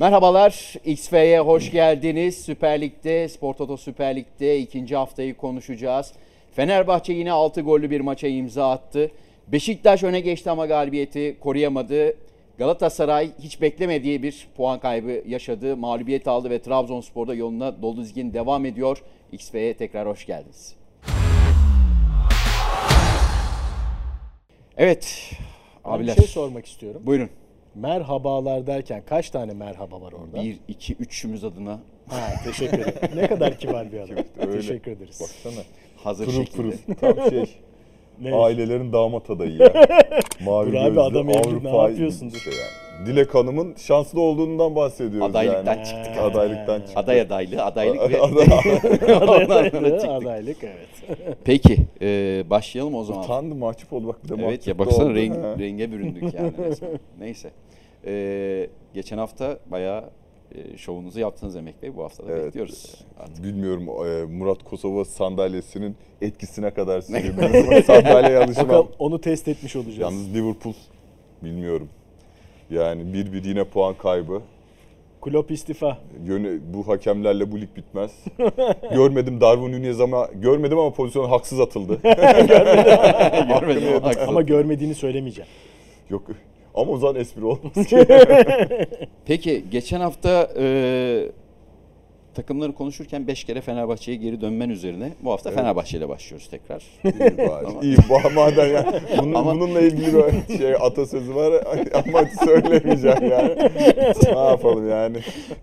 Merhabalar, XF'ye hoş geldiniz. Süper Lig'de, Spor Toto Süper Lig'de ikinci haftayı konuşacağız. Fenerbahçe yine 6 gollü bir maça imza attı. Beşiktaş öne geçti ama galibiyeti koruyamadı. Galatasaray hiç beklemediği bir puan kaybı yaşadı. Mağlubiyet aldı ve Trabzonspor'da yoluna dolu dizgin devam ediyor. XF'ye tekrar hoş geldiniz. Evet, Ben abiler. bir şey sormak istiyorum. Buyurun. Merhabalar derken kaç tane merhaba var orada? 1, 2, 3'ümüz adına Ha, teşekkür ederim. ne kadar kibar bir adam. öyle. teşekkür ederiz. Baksana. hazır Pırıl şekilde. pırıl. Tam şey. Ne? Ailelerin damat adayı ya. Mavi Dur abi, gözlü, adam evli, ne yapıyorsun? Şey yani. Dilek Hanım'ın şanslı olduğundan bahsediyoruz Adaylıktan yani. çıktık. Adaylıktan çıktık. Aday adaylığı, adaylık ve Aday- ondan sonra Adaylık, çıktık. adaylık evet. Peki, e, başlayalım o zaman. Utandı mahcup oldu bak bir de Evet ya baksana renk, renge büründük yani resmen. Neyse. E, geçen hafta bayağı e, şovunuzu yaptınız Emek Bey. Bu hafta da Evet. bekliyoruz artık. Bilmiyorum e, Murat Kosova sandalyesinin etkisine kadar sürüyor. Sandalyeye alışmam. Bakalım onu test etmiş olacağız. Yalnız Liverpool bilmiyorum. Yani bir bir yine puan kaybı. Klopp istifa. Yöne, bu hakemlerle bu lig bitmez. görmedim Darwin Nunez ama görmedim ama pozisyon haksız atıldı. Görmedim ama haksız. Ama görmediğini söylemeyeceğim. Yok ama o zaman espri olmaz. Peki geçen hafta e, takımları konuşurken 5 kere Fenerbahçe'ye geri dönmen üzerine bu hafta Fenerbahçe ile başlıyoruz tekrar. İyi bari. İyi ba- madem ya. Bunun, Ama- bununla ilgili bir şey atasözü var ama söylemeyeceğim yani. ne yapalım yani.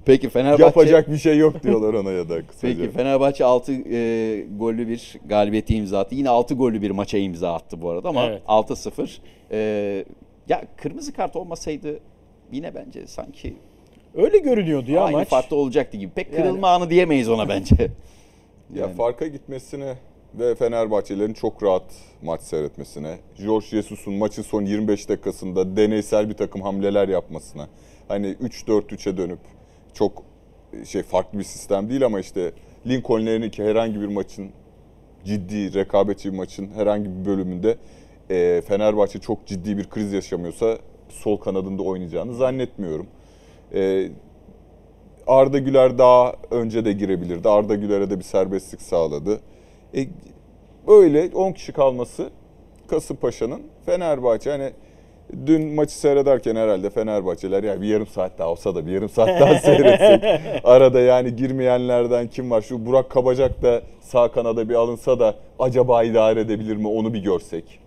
Peki Fenerbahçe Yapacak bir şey yok diyorlar ona ya da kısaca. Peki Fenerbahçe 6 e, gollü bir galibiyeti imza attı. Yine 6 gollü bir maça imza attı bu arada ama Evet. 6-0. E, ya kırmızı kart olmasaydı yine bence sanki Öyle görünüyordu ya aynı maç. farklı olacaktı gibi. Pek Yani- kırılma anı diyemeyiz ona bence. Ya Yani. farka gitmesine ve Fenerbahçelerin çok rahat maç seyretmesine, George Jesus'un maçın son 25 dakikasında deneysel bir takım hamleler yapmasına, hani 3-4-3'e dönüp çok şey farklı bir sistem değil ama işte Lincoln'lerin ki herhangi bir maçın ciddi rekabetçi bir maçın herhangi bir bölümünde e, Fenerbahçe çok ciddi bir kriz yaşamıyorsa sol kanadında oynayacağını zannetmiyorum. E, Arda Güler daha önce de girebilirdi. Arda Güler'e de bir serbestlik sağladı. E, böyle 10 kişi kalması Kasımpaşa'nın Fenerbahçe hani dün maçı seyrederken herhalde Fenerbahçeler ya bir yarım saat daha olsa da bir yarım saat daha seyretsek. Arada yani girmeyenlerden kim var? Şu Burak Kabacak da sağ kanada bir alınsa da acaba idare edebilir mi onu bir görsek.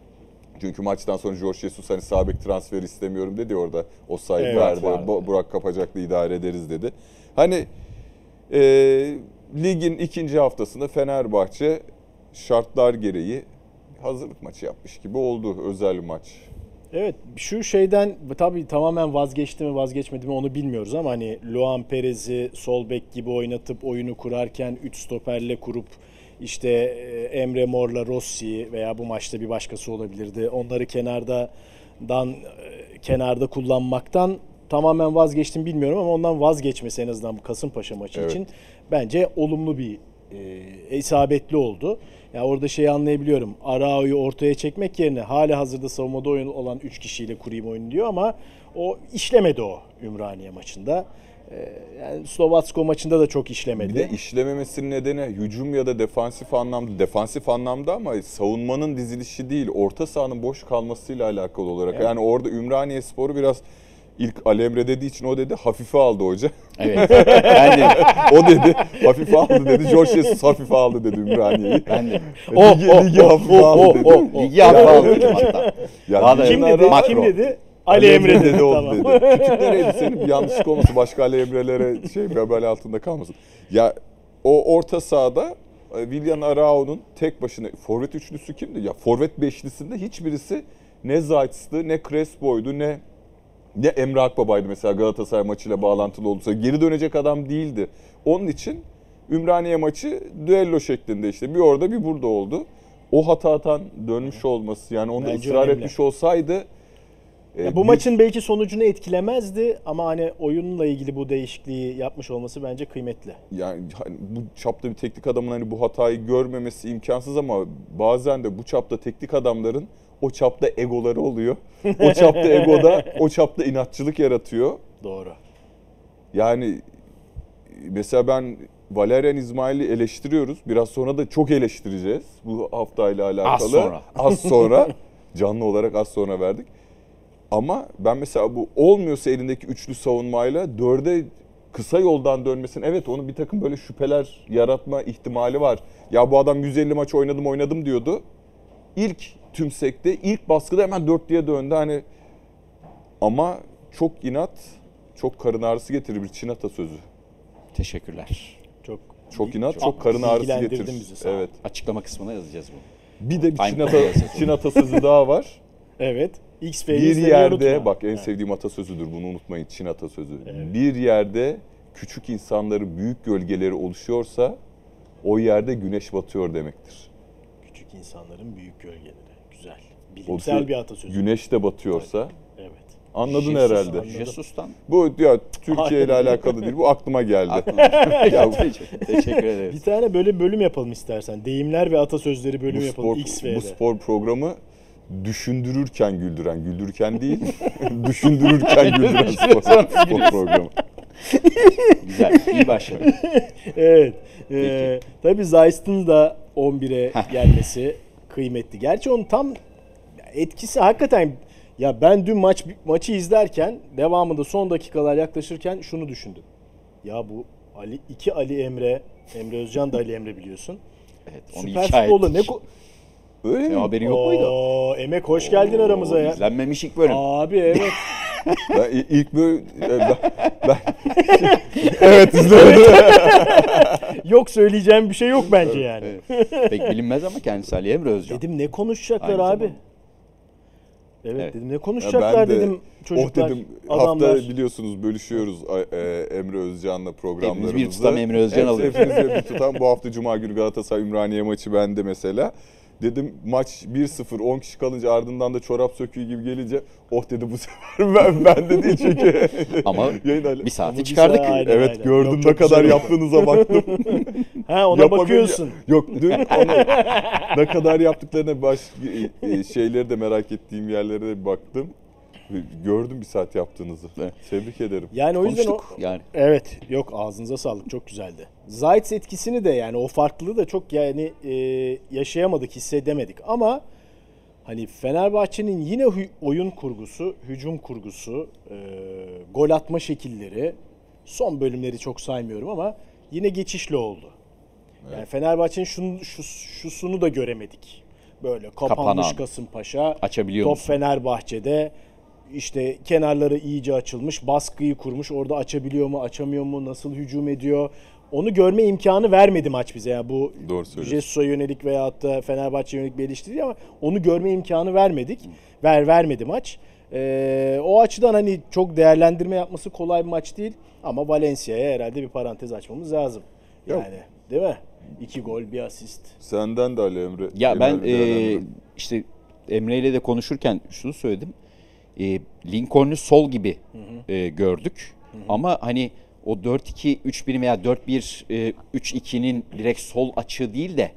Çünkü maçtan sonra George Jesus hani sağ bek transferi istemiyorum dedi orada. O sayı Evet, verdi. vardı. Bu- Burak Kapacak'la idare ederiz dedi. Hani e, ligin ikinci haftasında Fenerbahçe şartlar gereği hazırlık maçı yapmış gibi oldu özel maç. Evet şu şeyden tabii tamamen vazgeçti mi vazgeçmedi mi onu bilmiyoruz ama hani Luan Perez'i sol bek gibi oynatıp oyunu kurarken 3 stoperle kurup işte e, Emre Mor'la Rossi veya bu maçta bir başkası olabilirdi. Onları kenardadan e, kenarda kullanmaktan tamamen vazgeçtim bilmiyorum ama ondan vazgeçmesi en azından bu Kasımpaşa maçı Evet. için bence olumlu bir e, isabetli oldu. Ya orada şeyi anlayabiliyorum. Arao'yu ortaya çekmek yerine hala hazırda savunmada oyun olan 3 kişiyle kurayım oyunu diyor ama o işlemedi o Ümraniye maçında. E, yani Slovatsko maçında da çok işlemedi. Bir de işlememesinin nedeni hücum ya da defansif anlamda, defansif anlamda ama savunmanın dizilişi değil, orta sahanın boş kalmasıyla alakalı olarak. Yani orada Ümraniye Sporu biraz ilk Alemre dediği için o dedi hafife aldı hoca. evet. Ben de o dedi hafife aldı dedi. George Jesus hafife aldı dedi Ümraniye'yi. ben de O, ligi, o, ligi o, hafife o, aldı o, dedi. o, o. ligi hafife aldım hatta. Ya Daha da- Kim dedi? Kim dedi? Ali Emre dedi. oldu Tamam. dedi. Küçük nereydi senin? Bir yanlışlık olmasın. Başka Ali Emre'lere şey vebal altında kalmasın. Ya o orta sahada e, Willian Arao'nun tek başına forvet üçlüsü kimdi? Ya forvet beşlisinde hiçbirisi ne Zayt'stı ne Crespo'ydu ne ne Emre Akbaba'ydı mesela Galatasaray maçıyla bağlantılı olursa geri dönecek adam değildi. Onun için Ümraniye maçı düello şeklinde işte bir orada bir burada oldu. O hatadan dönmüş olması yani onu Bence ısrar önemli. etmiş olsaydı Ya bu bir- maçın belki sonucunu etkilemezdi ama hani oyunla ilgili bu değişikliği yapmış olması bence kıymetli. yani hani bu çapta bir teknik adamın hani bu hatayı görmemesi imkansız ama bazen de bu çapta teknik adamların o çapta egoları oluyor. O çapta egoda o çapta inatçılık yaratıyor. Doğru. Yani mesela ben Valerian İsmail'i eleştiriyoruz. Biraz sonra da çok eleştireceğiz bu haftayla alakalı. sonra. Az sonra. Canlı olarak az sonra verdik. Ama ben mesela bu olmuyorsa elindeki üçlü savunmayla dörde kısa yoldan dönmesin. Evet onun bir takım böyle şüpheler yaratma ihtimali var. Ya bu adam 150 maç oynadım oynadım diyordu. İlk tümsekte ilk baskıda hemen dörtlüye döndü. Hani ama çok inat, çok karın ağrısı getirir bir Çin atasözü. Teşekkürler. Çok Çok inat, Çok çok, karın ağrısı getirir. bizi, evet. Açıklama kısmına yazacağız bunu. Bir de bir Çin, ata. Çin atasözü daha var. Evet. XF'yi Bir yerde unutma. bak en Evet. sevdiğim atasözüdür bunu unutmayın Çin atasözü. Evet. Bir yerde küçük insanların büyük gölgeleri oluşuyorsa o yerde güneş batıyor demektir. Küçük insanların büyük gölgeleri. Güzel. Bilimsel Oluşuyor. bir atasözü. Güneş de batıyorsa Evet. anladın Jesus, herhalde. anladım. Jesus'tan. Bu ya Türkiye ile alakalı değil bu aklıma geldi. Aklıma- Ya, Teşekkür ederiz. Bir tane böyle bölüm yapalım istersen. Deyimler ve atasözleri bölümü bu yapalım spor, XV'de. bu spor programı düşündürürken güldüren, güldürürken değil, düşündürürken güldüren spor, spor programı. Güzel. iyi başladık. Evet. Ee, tabii Zeiss'ın da 11'e Heh. gelmesi kıymetli. Gerçi onun tam etkisi hakikaten ya ben dün maç maçı izlerken devamında son dakikalar yaklaşırken şunu düşündüm. Ya bu Ali iki Ali Emre, Emre Özcan da Ali Emre biliyorsun. Evet, onu Süper futbolda ne ko- Öyle mi? Haberin yok muydu? Oo, Emek hoş geldin aramıza ya. İzlenmemiş ilk bölüm. Abi evet. Ben i- ilk böyle ben, ben evet izlemedim. yok söyleyeceğim bir şey yok bence yani. Pek bilinmez ama kendisi Ali Emre Özcan. Dedim ne konuşacaklar Aynı abi? zamanda. Evet, Evet. dedim ne konuşacaklar de, dedim çocuklar, oh dedim adamlar. hafta biliyorsunuz bölüşüyoruz a- e, Emre Özcan'la programlarımızı. Hepimiz bir tutam Emre Özcan alıyoruz. Hepimiz bir tutam. Bu hafta Cuma günü Galatasaray Ümraniye maçı bende mesela. Dedim maç 1-0 10 kişi kalınca ardından da çorap söküğü gibi gelince oh dedi bu sefer ben, ben de değil çünkü. Ama bir saati Ama bir çıkardık. saat- aynen, Evet aynen. gördüm Yok, ne kadar yaptığınıza baktım. Ha ona bakıyorsun. Yok dün onu ne kadar yaptıklarına baş e, şeyleri de merak ettiğim yerlere de baktım. Gördüm bir saat yaptığınızı. Evet. Tebrik ederim. Yani o yüzden o, yani. Evet, yok ağzınıza sağlık çok güzeldi. Zayt etkisini de yani o farklılığı da çok yani e, yaşayamadık, hissedemedik ama hani Fenerbahçe'nin yine oyun kurgusu, hücum kurgusu, e, gol atma şekilleri son bölümleri çok saymıyorum ama yine geçişli oldu. Yani Fenerbahçe'nin şunu, şu, şusunu da göremedik. Böyle kapanmış Kapanan. Kasımpaşa, Açabiliyor top musun? Fenerbahçe'de işte kenarları iyice açılmış, baskıyı kurmuş. Orada açabiliyor mu, açamıyor mu, nasıl hücum ediyor? Onu görme imkanı vermedi maç bize. Yani bu. Jesus'a yönelik veyahut da Fenerbahçe yönelik bir eleştiri ama onu görme imkanı vermedik. Ver vermedi maç. Ee, o açıdan hani çok değerlendirme yapması kolay bir maç değil ama Valencia'ya herhalde bir parantez açmamız lazım. Yok. Yani değil mi? İki gol, bir asist. Senden de Ali Emre. Ya ben e, işte Emre ile de konuşurken şunu söyledim. E, Lincoln'u sol gibi e, gördük. Ama hani o 4-2-3-1 veya 4-1 e, 3-2'nin direkt sol açığı değil de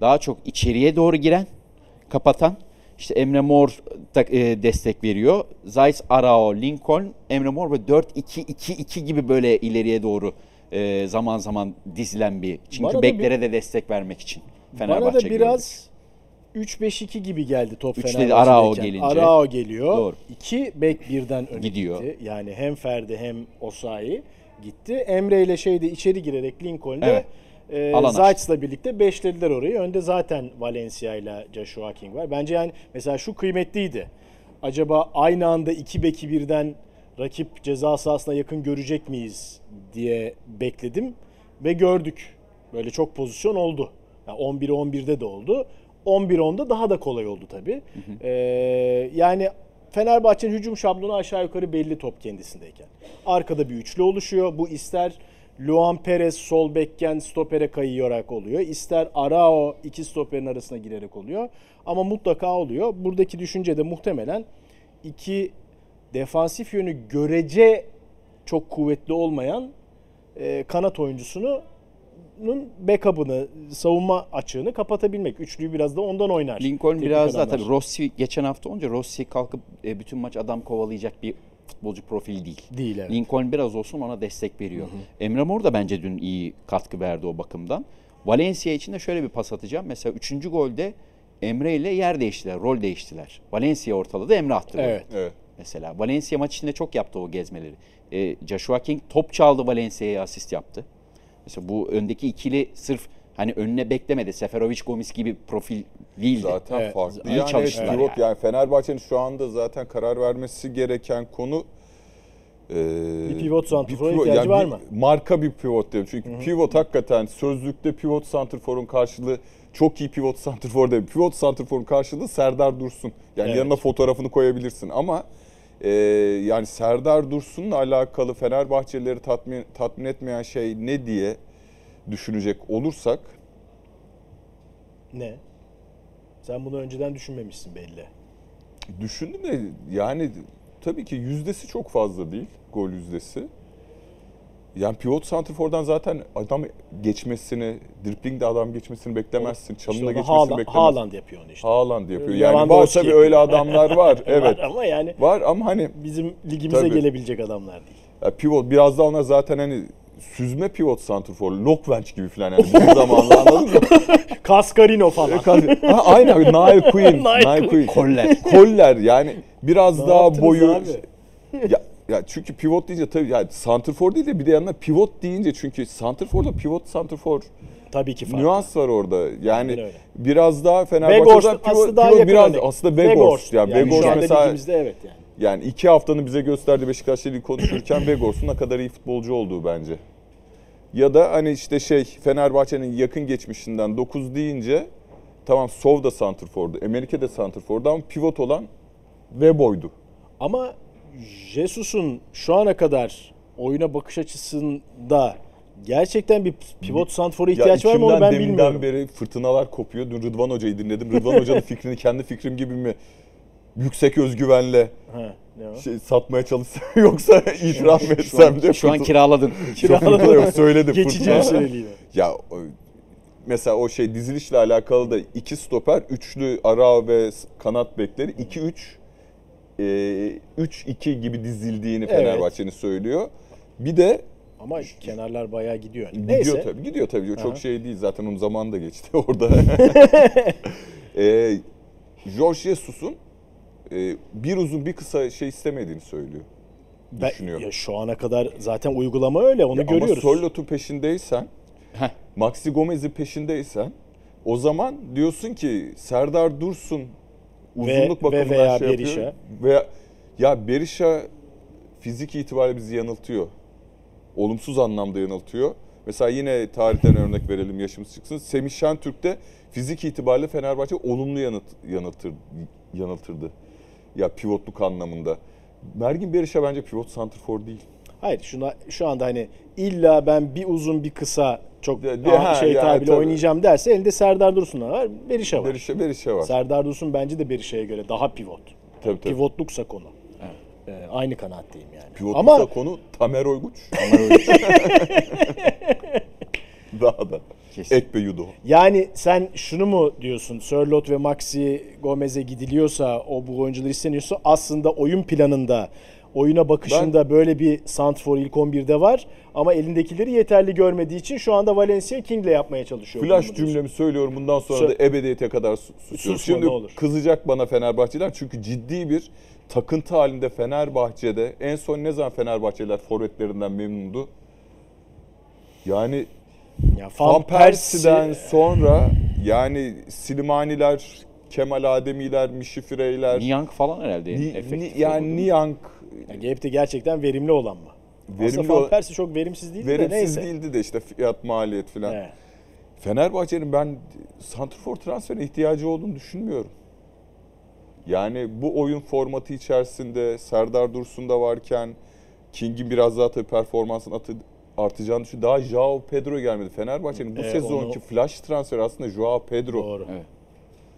daha çok içeriye doğru giren, kapatan işte Emre Mor da, e, destek veriyor. Zayt Arao, Lincoln, Emre Mor ve 4-2-2-2 gibi böyle ileriye doğru e, zaman zaman dizilen bir. Çünkü Bana beklere de destek vermek için. Fenerbahçe Bana da biraz 3-5-2 gibi geldi top Üçte de Fenerbahçe'deyken. Arao gelince. Arao geliyor. Doğru. İki bek birden öne Gidiyor. gitti. Yani hem Ferdi hem Osayi gitti. Emre ile şeyde içeri girerek Lincoln'de Evet. e, Alan Zayt'sla birlikte beşlediler orayı. Önde zaten Valencia ile Joshua King var. Bence yani mesela şu kıymetliydi. Acaba aynı anda iki beki birden rakip ceza sahasına yakın görecek miyiz diye bekledim ve gördük. Böyle çok pozisyon oldu. Yani 11'e 11'de de oldu. 11-10'da daha da kolay oldu tabii. Ee, yani Fenerbahçe'nin hücum şablonu aşağı yukarı belli top kendisindeyken. Arkada bir üçlü oluşuyor. Bu ister Luan Perez sol bekken stopere kayıyarak oluyor. İster Arao iki stoperin arasına girerek oluyor. Ama mutlaka oluyor. Buradaki düşünce de muhtemelen iki defansif yönü görece çok kuvvetli olmayan e, kanat oyuncusunu nun backup'ını, savunma açığını kapatabilmek. Üçlüyü biraz da ondan oynar. Lincoln Teknik biraz daha adamlar. tabii Rossi geçen hafta olunca Rossi kalkıp e, bütün maç adam kovalayacak bir futbolcu profili değil. Değil evet. Lincoln biraz olsun ona destek veriyor. Emre Mor da bence dün iyi katkı verdi o bakımdan. Valencia için de şöyle bir pas atacağım. Mesela 3. golde Emre ile yer değiştiler, rol değiştiler. Valencia ortaladı, Emre attı. Evet. Evet. Mesela Valencia maç içinde çok yaptı o gezmeleri. E, Joshua King top çaldı Valencia'ya asist yaptı. Mesela bu öndeki ikili sırf hani önüne beklemedi. Seferovic Gomis gibi profil değildi. Zaten Evet, farklı. iyi Yani çalıştılar pivot yani. yani. Fenerbahçe'nin şu anda zaten karar vermesi gereken konu e, Bir pivot santrfora ihtiyacı var bir mı? Marka bir pivot diyorum. Çünkü pivot hakikaten sözlükte pivot santrforun karşılığı çok iyi pivot santrfor değil. Pivot santrforun karşılığı Serdar Dursun. Yani Evet. yanına fotoğrafını koyabilirsin ama e, yani Serdar Dursun'la alakalı Fenerbahçelileri tatmin tatmin etmeyen şey ne diye düşünecek olursak Ne? Sen bunu önceden düşünmemişsin belli. Düşündüm de yani tabii ki yüzdesi çok fazla değil gol yüzdesi. Yani pivot santrfordan zaten adam geçmesini, driplingde adam geçmesini beklemezsin. Çalımda İşte geçmesini Haaland, beklemezsin. Haaland yapıyor onu işte. Haaland yapıyor. Yani var tabii öyle adamlar var. evet. Var ama yani Var ama hani bizim ligimize Tabii. gelebilecek adamlar değil. ya pivot biraz da onlar zaten hani süzme pivot santrfor, Lokvenç gibi falan yani bizim zamanında anladın mı? Cascarino falan. ha, aynen Nail Queen. Nail Queen. Koller. Koller yani biraz Ne daha boyu abi? ya, ya çünkü pivot deyince tabii yani santrfor değil de bir de yanına pivot deyince çünkü santrforla pivot santrfor Tabii ki farklı. nüans var orada. Yani biraz daha Fenerbahçe'den pivot, aslında daha pivot biraz örnek. aslında Weghorst. Yani, yani anda mesela evet yani. yani iki haftanın bize gösterdiği Beşiktaş'la ilgili konuşurken Weghorst'un ne kadar iyi futbolcu olduğu bence. Ya da hani işte şey Fenerbahçe'nin yakın geçmişinden 9 deyince tamam Sov da santrfordu, Emelike de santrfordu ama pivot olan Weboy'du. Ama Jesus'un şu ana kadar oyuna bakış açısında gerçekten bir pivot santrfora ihtiyaç var mı onu ben deminden bilmiyorum. beri fırtınalar kopuyor. Dün Rıdvan Hoca'yı dinledim. Rıdvan Hoca'nın fikrini kendi fikrim gibi mi yüksek özgüvenle Ha, şey satmaya çalışsam yoksa itiraf mı etsem diye Şu an kiraladın. Fırtına yok söyledim. Geçici süreliğine. Ya mesela o şey dizilişle alakalı da iki stoper, üçlü ara ve kanat bekleri 2-3 e, 3-2 gibi dizildiğini Evet. Fenerbahçe'nin söylüyor. Bir de Ama kenarlar bayağı gidiyor. Yani. gidiyor Neyse. tabii. Gidiyor tabii. Aha. Çok şey değil. Zaten onun zamanı da geçti orada. e, Jorge Jesus'un e, bir uzun bir kısa şey istemediğini söylüyor. Ben- düşünüyorum. ya şu ana kadar zaten uygulama öyle onu Ya Ama görüyoruz. Sorlot'un peşindeysen, Heh. Maxi Gomez'in peşindeysen o zaman diyorsun ki Serdar Dursun uzunluk ve bakımından veya şey Berisha. yapıyor. Veya ya Berisha fizik itibariyle bizi yanıltıyor. Olumsuz anlamda yanıltıyor. Mesela yine tarihten örnek verelim yaşımız çıksın. Semih Şentürk de fizik itibariyle Fenerbahçe olumlu yanıt, yanıltır, yanıltırdı. Ya pivotluk anlamında. Mergin Berisha bence pivot santrfor değil. Hayır şuna şu anda hani illa ben bir uzun bir kısa çok ah, ha, şey yani tabiriyle tabii. oynayacağım derse elinde Serdar Dursun da var, Berisha var. Berisha, Berisha var. Serdar Dursun bence de Berisha'ya göre daha pivot. Tabii, tabii. Pivotluksa konu. Ee, aynı kanaatteyim yani. Pivotlukta Ama konu Tamer Oyguç. Daha da. Kesin. Ekbe Yudo. yani sen şunu mu diyorsun? Sörlot ve Maxi Gomez'e gidiliyorsa, o bu oyuncular isteniyorsa aslında oyun planında, oyuna bakışında böyle bir santfor ilk 11'de var ama elindekileri yeterli görmediği için şu anda Valencia King'le yapmaya çalışıyor. Flash diyorsun? cümlemi söylüyorum bundan sonra Sö- da ebediyete kadar su- susuyorum. Susma, Şimdi olur. kızacak bana Fenerbahçeliler çünkü ciddi bir takıntı halinde Fenerbahçe'de en son ne zaman Fenerbahçeliler forvetlerinden memnundu? Yani Ya Van Persie'den Persie- sonra yani Silimaniler, Kemal Ademiler, Mişifireyler, Niyank falan herhalde. Ni- Ni- yani oldu. Yani de gerçekten verimli olan mı? Verimli Aslında Van Persie çok verimsiz değil de verimsiz neyse. değildi de işte fiyat maliyet falan. Evet. Fenerbahçe'nin ben santrfor transferine ihtiyacı olduğunu düşünmüyorum. Yani bu oyun formatı içerisinde Serdar Dursun da varken King'in biraz daha tabii performansın atı, artacağını düşün. Daha Joao Pedro gelmedi. Fenerbahçe'nin bu Evet, sezonki onu- flash transferi aslında Joao Pedro. Doğru. Evet.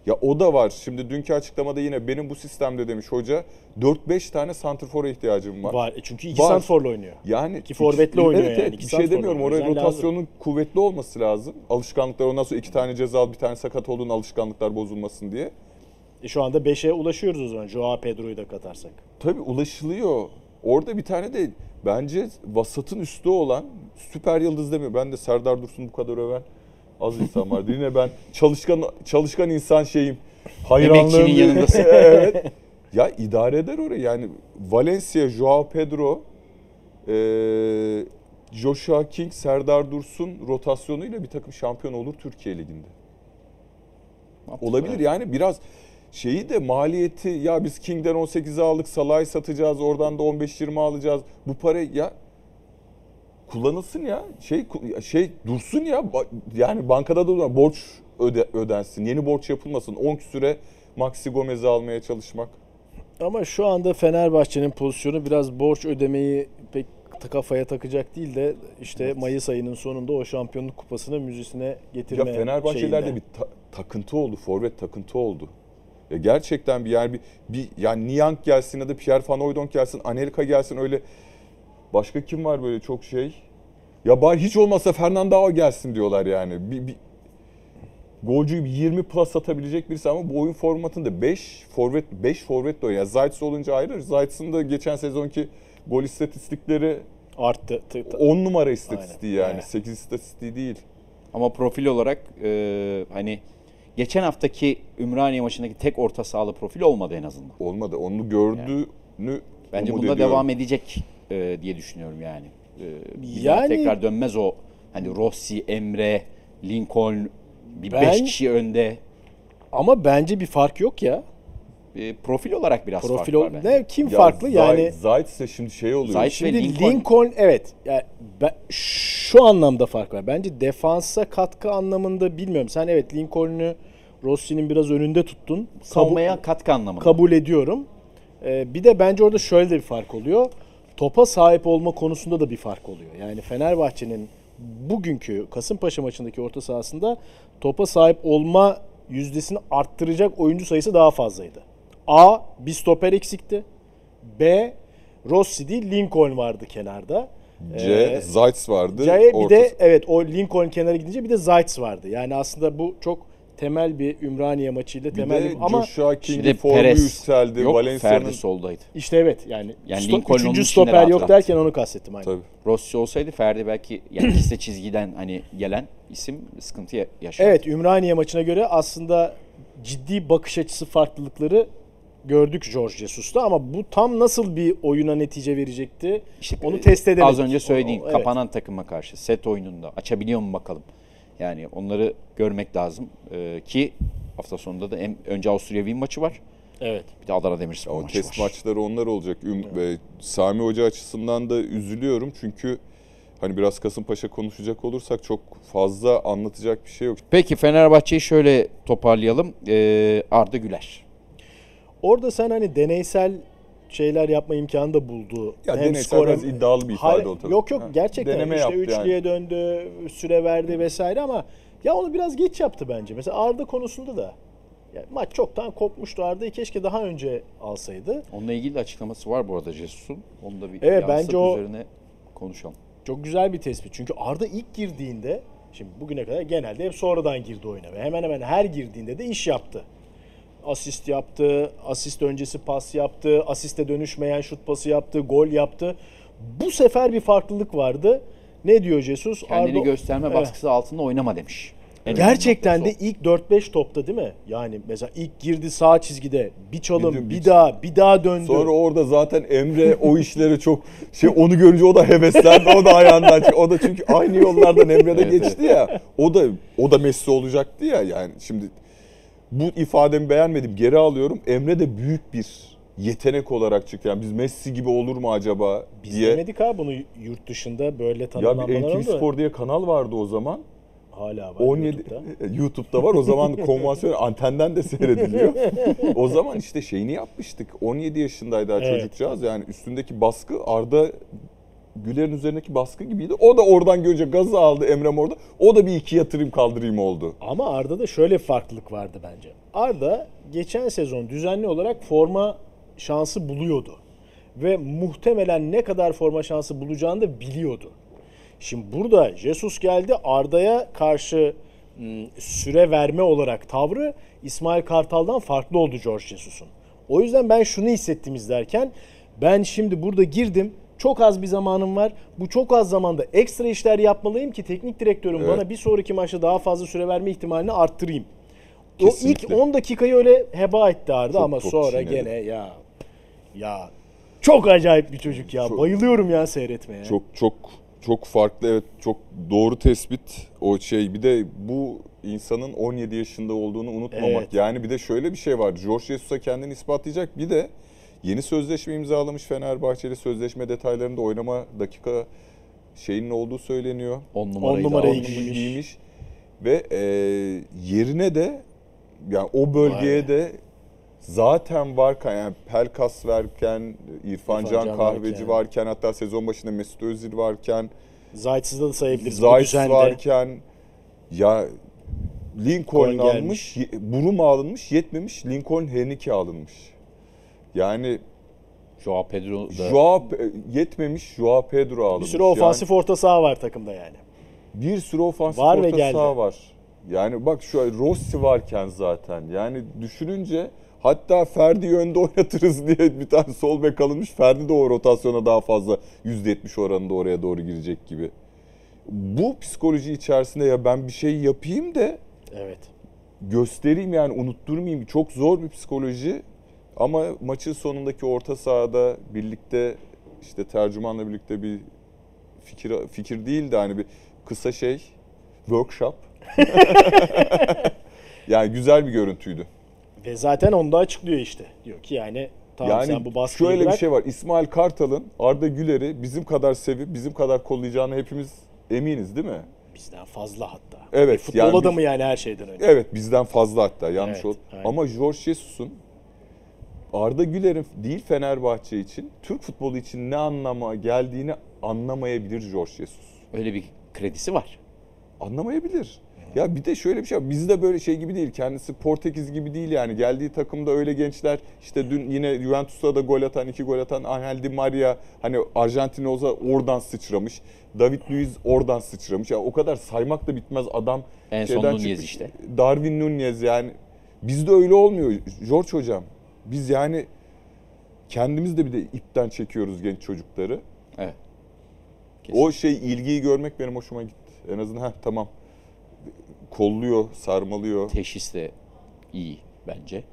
Ya o da var. Şimdi dünkü açıklamada yine benim bu sistemde demiş hoca 4-5 tane santrfora ihtiyacım var. Var. E Çünkü iki Var. santforla oynuyor. Yani İki forvetli oynuyor evet, yani. İki bir şey demiyorum. Oraya yüzden lazım. rotasyonun kuvvetli olması lazım. Alışkanlıklar ondan sonra iki tane cezalı bir tane sakat olduğun alışkanlıklar bozulmasın diye. E şu anda 5'e ulaşıyoruz o zaman. Joao Pedro'yu da katarsak. Tabii ulaşılıyor. orada bir tane de bence vasatın üstü olan süper yıldız demiyor. Ben de Serdar Dursun bu kadar öven az insan vardı. Yine ben çalışkan çalışkan insan şeyim. Hayranlığım. Emekçinin yanındasın. evet. Ya idare eder orayı. Yani Valencia, Joao Pedro, eee Joshua King, Serdar Dursun rotasyonuyla bir takım şampiyon olur Türkiye Ligi'nde. Olabilir yani biraz şeyi de maliyeti ya biz King'den 18'e aldık Salah'ı satacağız oradan da 15-20 alacağız. Bu para ya kullanılsın ya. Şey şey dursun ya. Yani bankada da borç öde, ödensin. Yeni borç yapılmasın. 10 küsüre Maxi Gomez'i almaya çalışmak. Ama şu anda Fenerbahçe'nin pozisyonu biraz borç ödemeyi pek kafaya takacak değil de işte Mayıs ayının sonunda o şampiyonluk kupasını müzesine Ya getirme Fenerbahçelilerde şeyinde. bir ta- takıntı oldu, forvet takıntı oldu. Ya gerçekten bir yer bir, bir yani Niang gelsin ya da Pierre Van Hooijdonk gelsin, Anelka gelsin öyle başka kim var böyle çok şey? Ya bari hiç olmazsa Fernando gelsin diyorlar yani. Bir, bir golcüyü bir 20 plus atabilecek birisi ama bu oyun formatında 5 forvet 5 forvet de oynuyor. Yani Zayt's olunca ayrı. Zayt'sın da geçen sezonki gol istatistikleri arttı. T- t- 10 numara istatistiği Aynen. yani. Aynen. 8 istatistiği değil. Ama profil olarak e, hani geçen haftaki Ümraniye maçındaki tek orta sahalı profil olmadı en azından. olmadı. Onu gördüğünü Bence umut bunda ediyorum. devam edecek e, diye düşünüyorum yani. E, bir Yani- daha tekrar dönmez o hani Rossi, Emre, Lincoln bir Ben- beş kişi önde. Ama bence bir fark yok ya. E, profil olarak biraz Profil fark var bence. ne kim Ya farklı Zay- yani Zayt ise şimdi şey oluyor. Zayt- Şimdi ve Lincoln, Lincoln- evet. Yani ben, şu anlamda fark var. Bence defansa katkı anlamında bilmiyorum. Sen evet Lincoln'u Rossi'nin biraz önünde tuttun. Savunmaya katkı anlamında. kabul ediyorum. Ee, bir de bence orada şöyle de bir fark oluyor. Topa sahip olma konusunda da bir fark oluyor. Yani Fenerbahçe'nin bugünkü Kasımpaşa maçındaki orta sahasında topa sahip olma yüzdesini arttıracak oyuncu sayısı daha fazlaydı. A. Bir stoper eksikti. B. Rossi değil Lincoln vardı kenarda. C. Ee, Zayt vardı. C'ye bir ortası- de evet o Lincoln kenara gidince bir de Zayt vardı. Yani aslında bu çok temel bir Ümraniye maçıyla bir temel de bir, ama Joshua Şimdi King'in formu Perez yükseldi. yok, Valencia'nın Ferdi soldaydı. işte evet yani, Yani sto- Lincoln üçüncü stoper yok rahat. derken onu kastettim aynen. tabii. Rossi olsaydı Ferdi belki yani ikisi de çizgiden hani gelen isim sıkıntı ya- yaşar. Evet Ümraniye maçına göre aslında ciddi bakış açısı farklılıkları gördük George Jesus'ta ama bu tam nasıl bir oyuna netice verecekti İşte onu e, test edemedik. Az önce söylediğin O- evet. kapanan takıma karşı set oyununda açabiliyor mu bakalım. Yani onları görmek lazım Ee, ki hafta sonunda da hem önce Avusturya Wien maçı var. Evet. Bir de Adana Demirspor maçı test var. maçları onlar olacak. Üm- ve Sami Hoca açısından da üzülüyorum çünkü hani biraz Kasımpaşa konuşacak olursak çok fazla anlatacak bir şey yok. Peki Fenerbahçe'yi şöyle toparlayalım. Ee, Arda Güler. Orada sen hani deneysel şeyler yapma imkanı da buldu. Ya Hem skor biraz hem- iddialı bir ifade Hayır, o tabii. Yok yok Ha, gerçekten deneme işte üçlüye yani. döndü, süre verdi vesaire ama ya onu biraz geç yaptı bence. Mesela Arda konusunda da yani maç çoktan kopmuştu. Arda'yı keşke daha önce alsaydı. Onunla ilgili de açıklaması var bu arada Jesus'un. Onu da bir Evet, bence o- üzerine konuşalım. Çok güzel bir tespit. Çünkü Arda ilk girdiğinde şimdi bugüne kadar genelde hep sonradan girdi oyuna ve hemen hemen her girdiğinde de iş yaptı. Asist yaptı, asist öncesi pas yaptı, asiste dönüşmeyen şut pası yaptı, gol yaptı. Bu sefer bir farklılık vardı. Ne diyor Jesus? Kendini Arda- gösterme Evet. baskısı altında oynama demiş. En Gerçekten de ilk 4-5 topta değil mi? Yani mesela ilk girdi sağ çizgide bir çalım, Bir bir, daha, bir daha döndü. Sonra orada zaten Emre o işleri çok şey onu görünce o da heveslendi. O da ayağından çıktı. O da çünkü aynı yollardan Emre de Evet, geçti ya. O da o da Messi olacaktı ya. Yani şimdi bu ifademi beğenmedim. Geri alıyorum. Emre de büyük bir yetenek olarak çıktı. Yani biz Messi gibi olur mu acaba Biz diye. demedik ha bunu yurt dışında böyle Ya bir tanımlanmalar NTV oldu. Spor diye kanal vardı o zaman. Hala var 17 YouTube'da. YouTube'da var. O zaman konvansiyonel antenden de seyrediliyor. o zaman işte şeyini yapmıştık. 17 yaşındaydı Evet. çocukcağız. Yani üstündeki baskı Arda Güler'in üzerindeki baskı gibiydi. O da oradan görünce gazı aldı Emre orada. O da bir iki yatırayım kaldırayım oldu. Ama Arda'da şöyle farklılık vardı bence. Arda geçen sezon düzenli olarak forma şansı buluyordu. Ve muhtemelen ne kadar forma şansı bulacağını da biliyordu. Şimdi burada Jesus geldi Arda'ya karşı m, süre verme olarak tavrı İsmail Kartal'dan farklı oldu George Jesus'un. O yüzden ben şunu hissettim izlerken Ben şimdi burada girdim. Çok az bir zamanım var. Bu çok az zamanda ekstra işler yapmalıyım ki teknik direktörüm Evet. bana bir sonraki maçta daha fazla süre verme ihtimalini arttırayım. Kesinlikle. O ilk 10 dakikayı öyle heba etti Arda Çok ama sonra çiğnedi. gene ya ya çok acayip bir çocuk ya. Çok- Bayılıyorum ya seyretmeye. Çok çok çok farklı evet çok doğru tespit o şey bir de bu insanın 17 yaşında olduğunu unutmamak. Evet. Yani bir de şöyle bir şey var. George Jesus'a kendini ispatlayacak bir de yeni sözleşme imzalamış Fenerbahçeli sözleşme detaylarında oynama dakika şeyinin olduğu söyleniyor. 10 numarayı da numarayı giymiş. giymiş ve e, yerine de yani o bölgeye Vay. de zaten varken yani Pelkas varken İrfan, İrfan Can Can Kahveci varken. varken hatta sezon başında Mesut Özil varken Zayt'sızda da sayabiliriz bu Zayt varken ya Lincoln Lincoln almış, Buruma alınmış, yetmemiş Lincoln Henrique alınmış. Yani Joao Pedro da Joao yetmemiş Joao Pedro alınmış. Bir sürü ofansif orta saha var takımda yani. bir sürü ofansif Var orta geldi. saha var. Yani bak şu an Rossi varken zaten yani düşününce hatta Ferdi önde oynatırız diye bir tane sol bek alınmış. Ferdi de o rotasyona daha fazla %70 oranında oraya doğru girecek gibi. Bu psikoloji içerisinde ya ben bir şey yapayım da Evet. göstereyim yani unutturmayayım. Çok zor bir psikoloji. Ama maçın sonundaki orta sahada birlikte işte tercümanla birlikte bir fikir fikir değil de hani bir kısa şey workshop. yani güzel bir görüntüydü. Ve zaten onu da açıklıyor işte. Diyor ki yani tamam yani sen bu baskıyı şöyle bırak. bir şey var. İsmail Kartal'ın Arda Güler'i bizim kadar sevip bizim kadar kollayacağını hepimiz eminiz değil mi? Bizden fazla hatta. Evet, Bir futbol yani adamı biz- yani her şeyden önce. Evet bizden fazla hatta yanlış Evet, oldu. aynen. Ama George Jesus'un Arda Güler'in değil Fenerbahçe için, Türk futbolu için ne anlama geldiğini anlamayabilir George Jesus. öyle bir kredisi var. Anlamayabilir. Ya bir de şöyle bir şey var. Bizde böyle şey gibi değil. Kendisi Portekiz gibi değil yani. Geldiği takımda öyle gençler işte dün yine Juventus'ta da gol atan, iki gol atan Angel Di Maria hani Arjantin olsa oradan sıçramış. David Luiz oradan sıçramış. Ya o kadar saymak da bitmez adam. En son Nunez işte. Darwin Nunez yani. Bizde öyle olmuyor George hocam. Biz yani kendimiz de bir de ipten çekiyoruz genç çocukları. Evet. O şey ilgiyi görmek benim hoşuma gitti. En azından ha tamam. Kolluyor, sarmalıyor. Teşhis de iyi bence.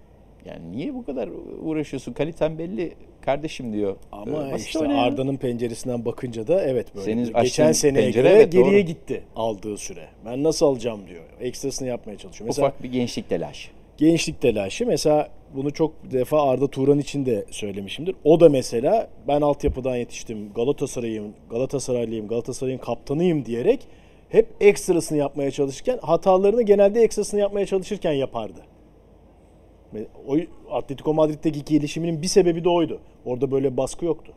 Yani niye bu kadar uğraşıyorsun? Kaliten belli kardeşim diyor. Ama Ee, basit işte ya. Arda'nın penceresinden bakınca da evet böyle. Senin geçen seneye pencere göre evet, geriye doğru. gitti aldığı süre. Ben nasıl alacağım diyor. Ekstrasını yapmaya çalışıyor. Mesela Ufak bir gençlik telaşı. Gençlik telaşı. Mesela bunu çok defa Arda Turan için de söylemişimdir. O da mesela ben altyapıdan yetiştim. Galatasaray'ım, Galatasaraylıyım, Galatasaray'ın kaptanıyım diyerek hep ekstrasını yapmaya çalışırken hatalarını genelde ekstrasını yapmaya çalışırken yapardı. O Atletico Madrid'deki gelişiminin bir sebebi de oydu. Orada böyle baskı yoktu.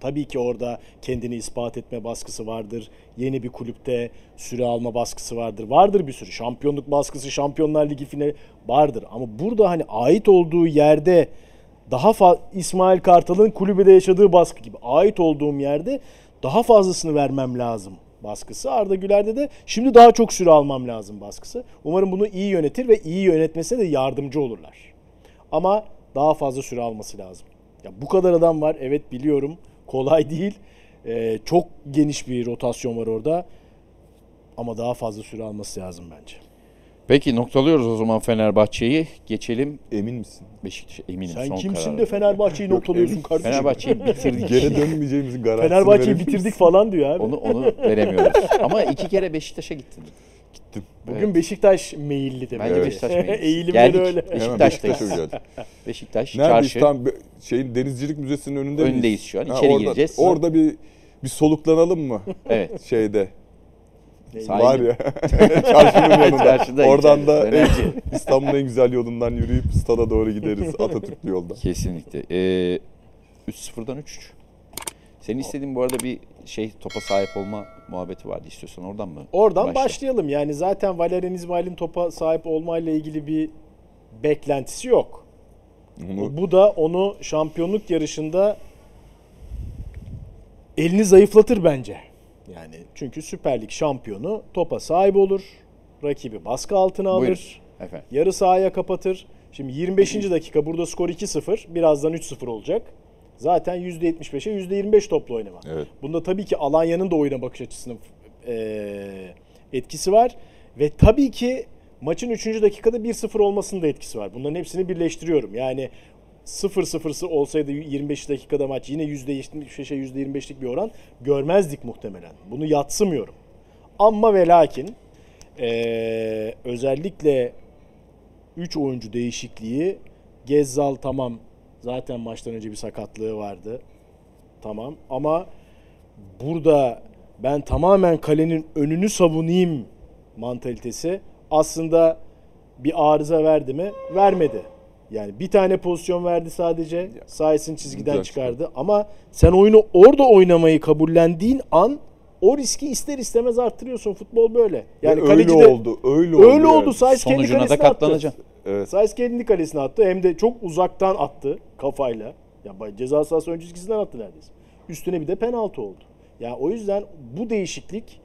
Tabii ki orada kendini ispat etme baskısı vardır. Yeni bir kulüpte süre alma baskısı vardır. Vardır bir sürü. Şampiyonluk baskısı, Şampiyonlar Ligi finali vardır. Ama burada hani ait olduğu yerde daha fa- İsmail Kartal'ın kulübede yaşadığı baskı gibi ait olduğum yerde daha fazlasını vermem lazım baskısı. Arda Güler'de de şimdi daha çok süre almam lazım baskısı. Umarım bunu iyi yönetir ve iyi yönetmesine de yardımcı olurlar. Ama daha fazla süre alması lazım. Ya bu kadar adam var evet biliyorum kolay değil. Ee, çok geniş bir rotasyon var orada. Ama daha fazla süre alması lazım bence. Peki noktalıyoruz o zaman Fenerbahçe'yi. Geçelim Emin misin? Beşiktaş'a eminim Sen son kimsin karar. de Fenerbahçe'yi noktalıyorsun kardeşim? Fenerbahçe'yi bitirdik. Geri dönmeyeceğimizin garantisini Fenerbahçe'yi bitirdik falan diyor abi. onu onu veremiyoruz. Ama iki kere Beşiktaş'a gittin. Gittim. Bugün Evet. Beşiktaş meyilli demek. Bence Evet. Beşiktaş meyilli. Eğilimleri Geldik. öyle. Beşiktaş'tayız. Beşiktaş'a geldik. Beşiktaş, Neredeyiz? çarşı. Tam be- şeyin Denizcilik Müzesi'nin önünde miyiz? Önündeyiz şu an. İçeri orada, gireceğiz. Orada bir bir soluklanalım mı? Evet. Şeyde. Sahil. Var ya. Çarşının yanında. Çarşıda, Oradan da. İstanbul'un en güzel yolundan yürüyüp stada doğru gideriz Atatürk'lü yolda. Kesinlikle. Ee, 3-0'dan 3-3. Senin istediğin bu arada bir şey topa sahip olma muhabbeti vardı istiyorsan oradan mı? Oradan başla? başlayalım. Yani zaten Valerian İsmail'in topa sahip olmayla ilgili bir beklentisi yok. Bunu Bu da onu şampiyonluk yarışında elini zayıflatır bence. Yani çünkü Süper Lig şampiyonu topa sahip olur. Rakibi baskı altına alır. Buyur. Efendim. Yarı sahaya kapatır. Şimdi 25. dakika burada skor 2-0. Birazdan 3-0 olacak. Zaten %75'e %25 toplu oynama. Evet. Bunda tabii ki Alanya'nın da oyuna bakış açısının e, etkisi var. Ve tabii ki maçın 3. dakikada 1-0 olmasının da etkisi var. Bunların hepsini birleştiriyorum. Yani 0-0'sı olsaydı 25 dakikada maç yine %75'e %25'lik bir oran görmezdik muhtemelen. Bunu yatsımıyorum. Ama ve lakin e, özellikle 3 oyuncu değişikliği Gezzal tamam zaten maçtan önce bir sakatlığı vardı. Tamam ama burada ben tamamen kalenin önünü savunayım mantalitesi aslında bir arıza verdi mi? Vermedi. Yani bir tane pozisyon verdi sadece. Sayesini çizgiden Güzel çıkardı. Ama sen oyunu orada oynamayı kabullendiğin an o riski ister istemez arttırıyorsun. Futbol böyle. Yani öyle kaleci de oldu. Öyle oldu. öyle oldu. yani. Sayes kendi Sonucuna da kalesine attı. katlanacaksın. Evet. Sayes kendi kalesine attı. Hem de çok uzaktan attı kafayla. Ya ceza sahası ön çizgisinden attı neredeyse. Üstüne bir de penaltı oldu. Yani o yüzden bu değişiklik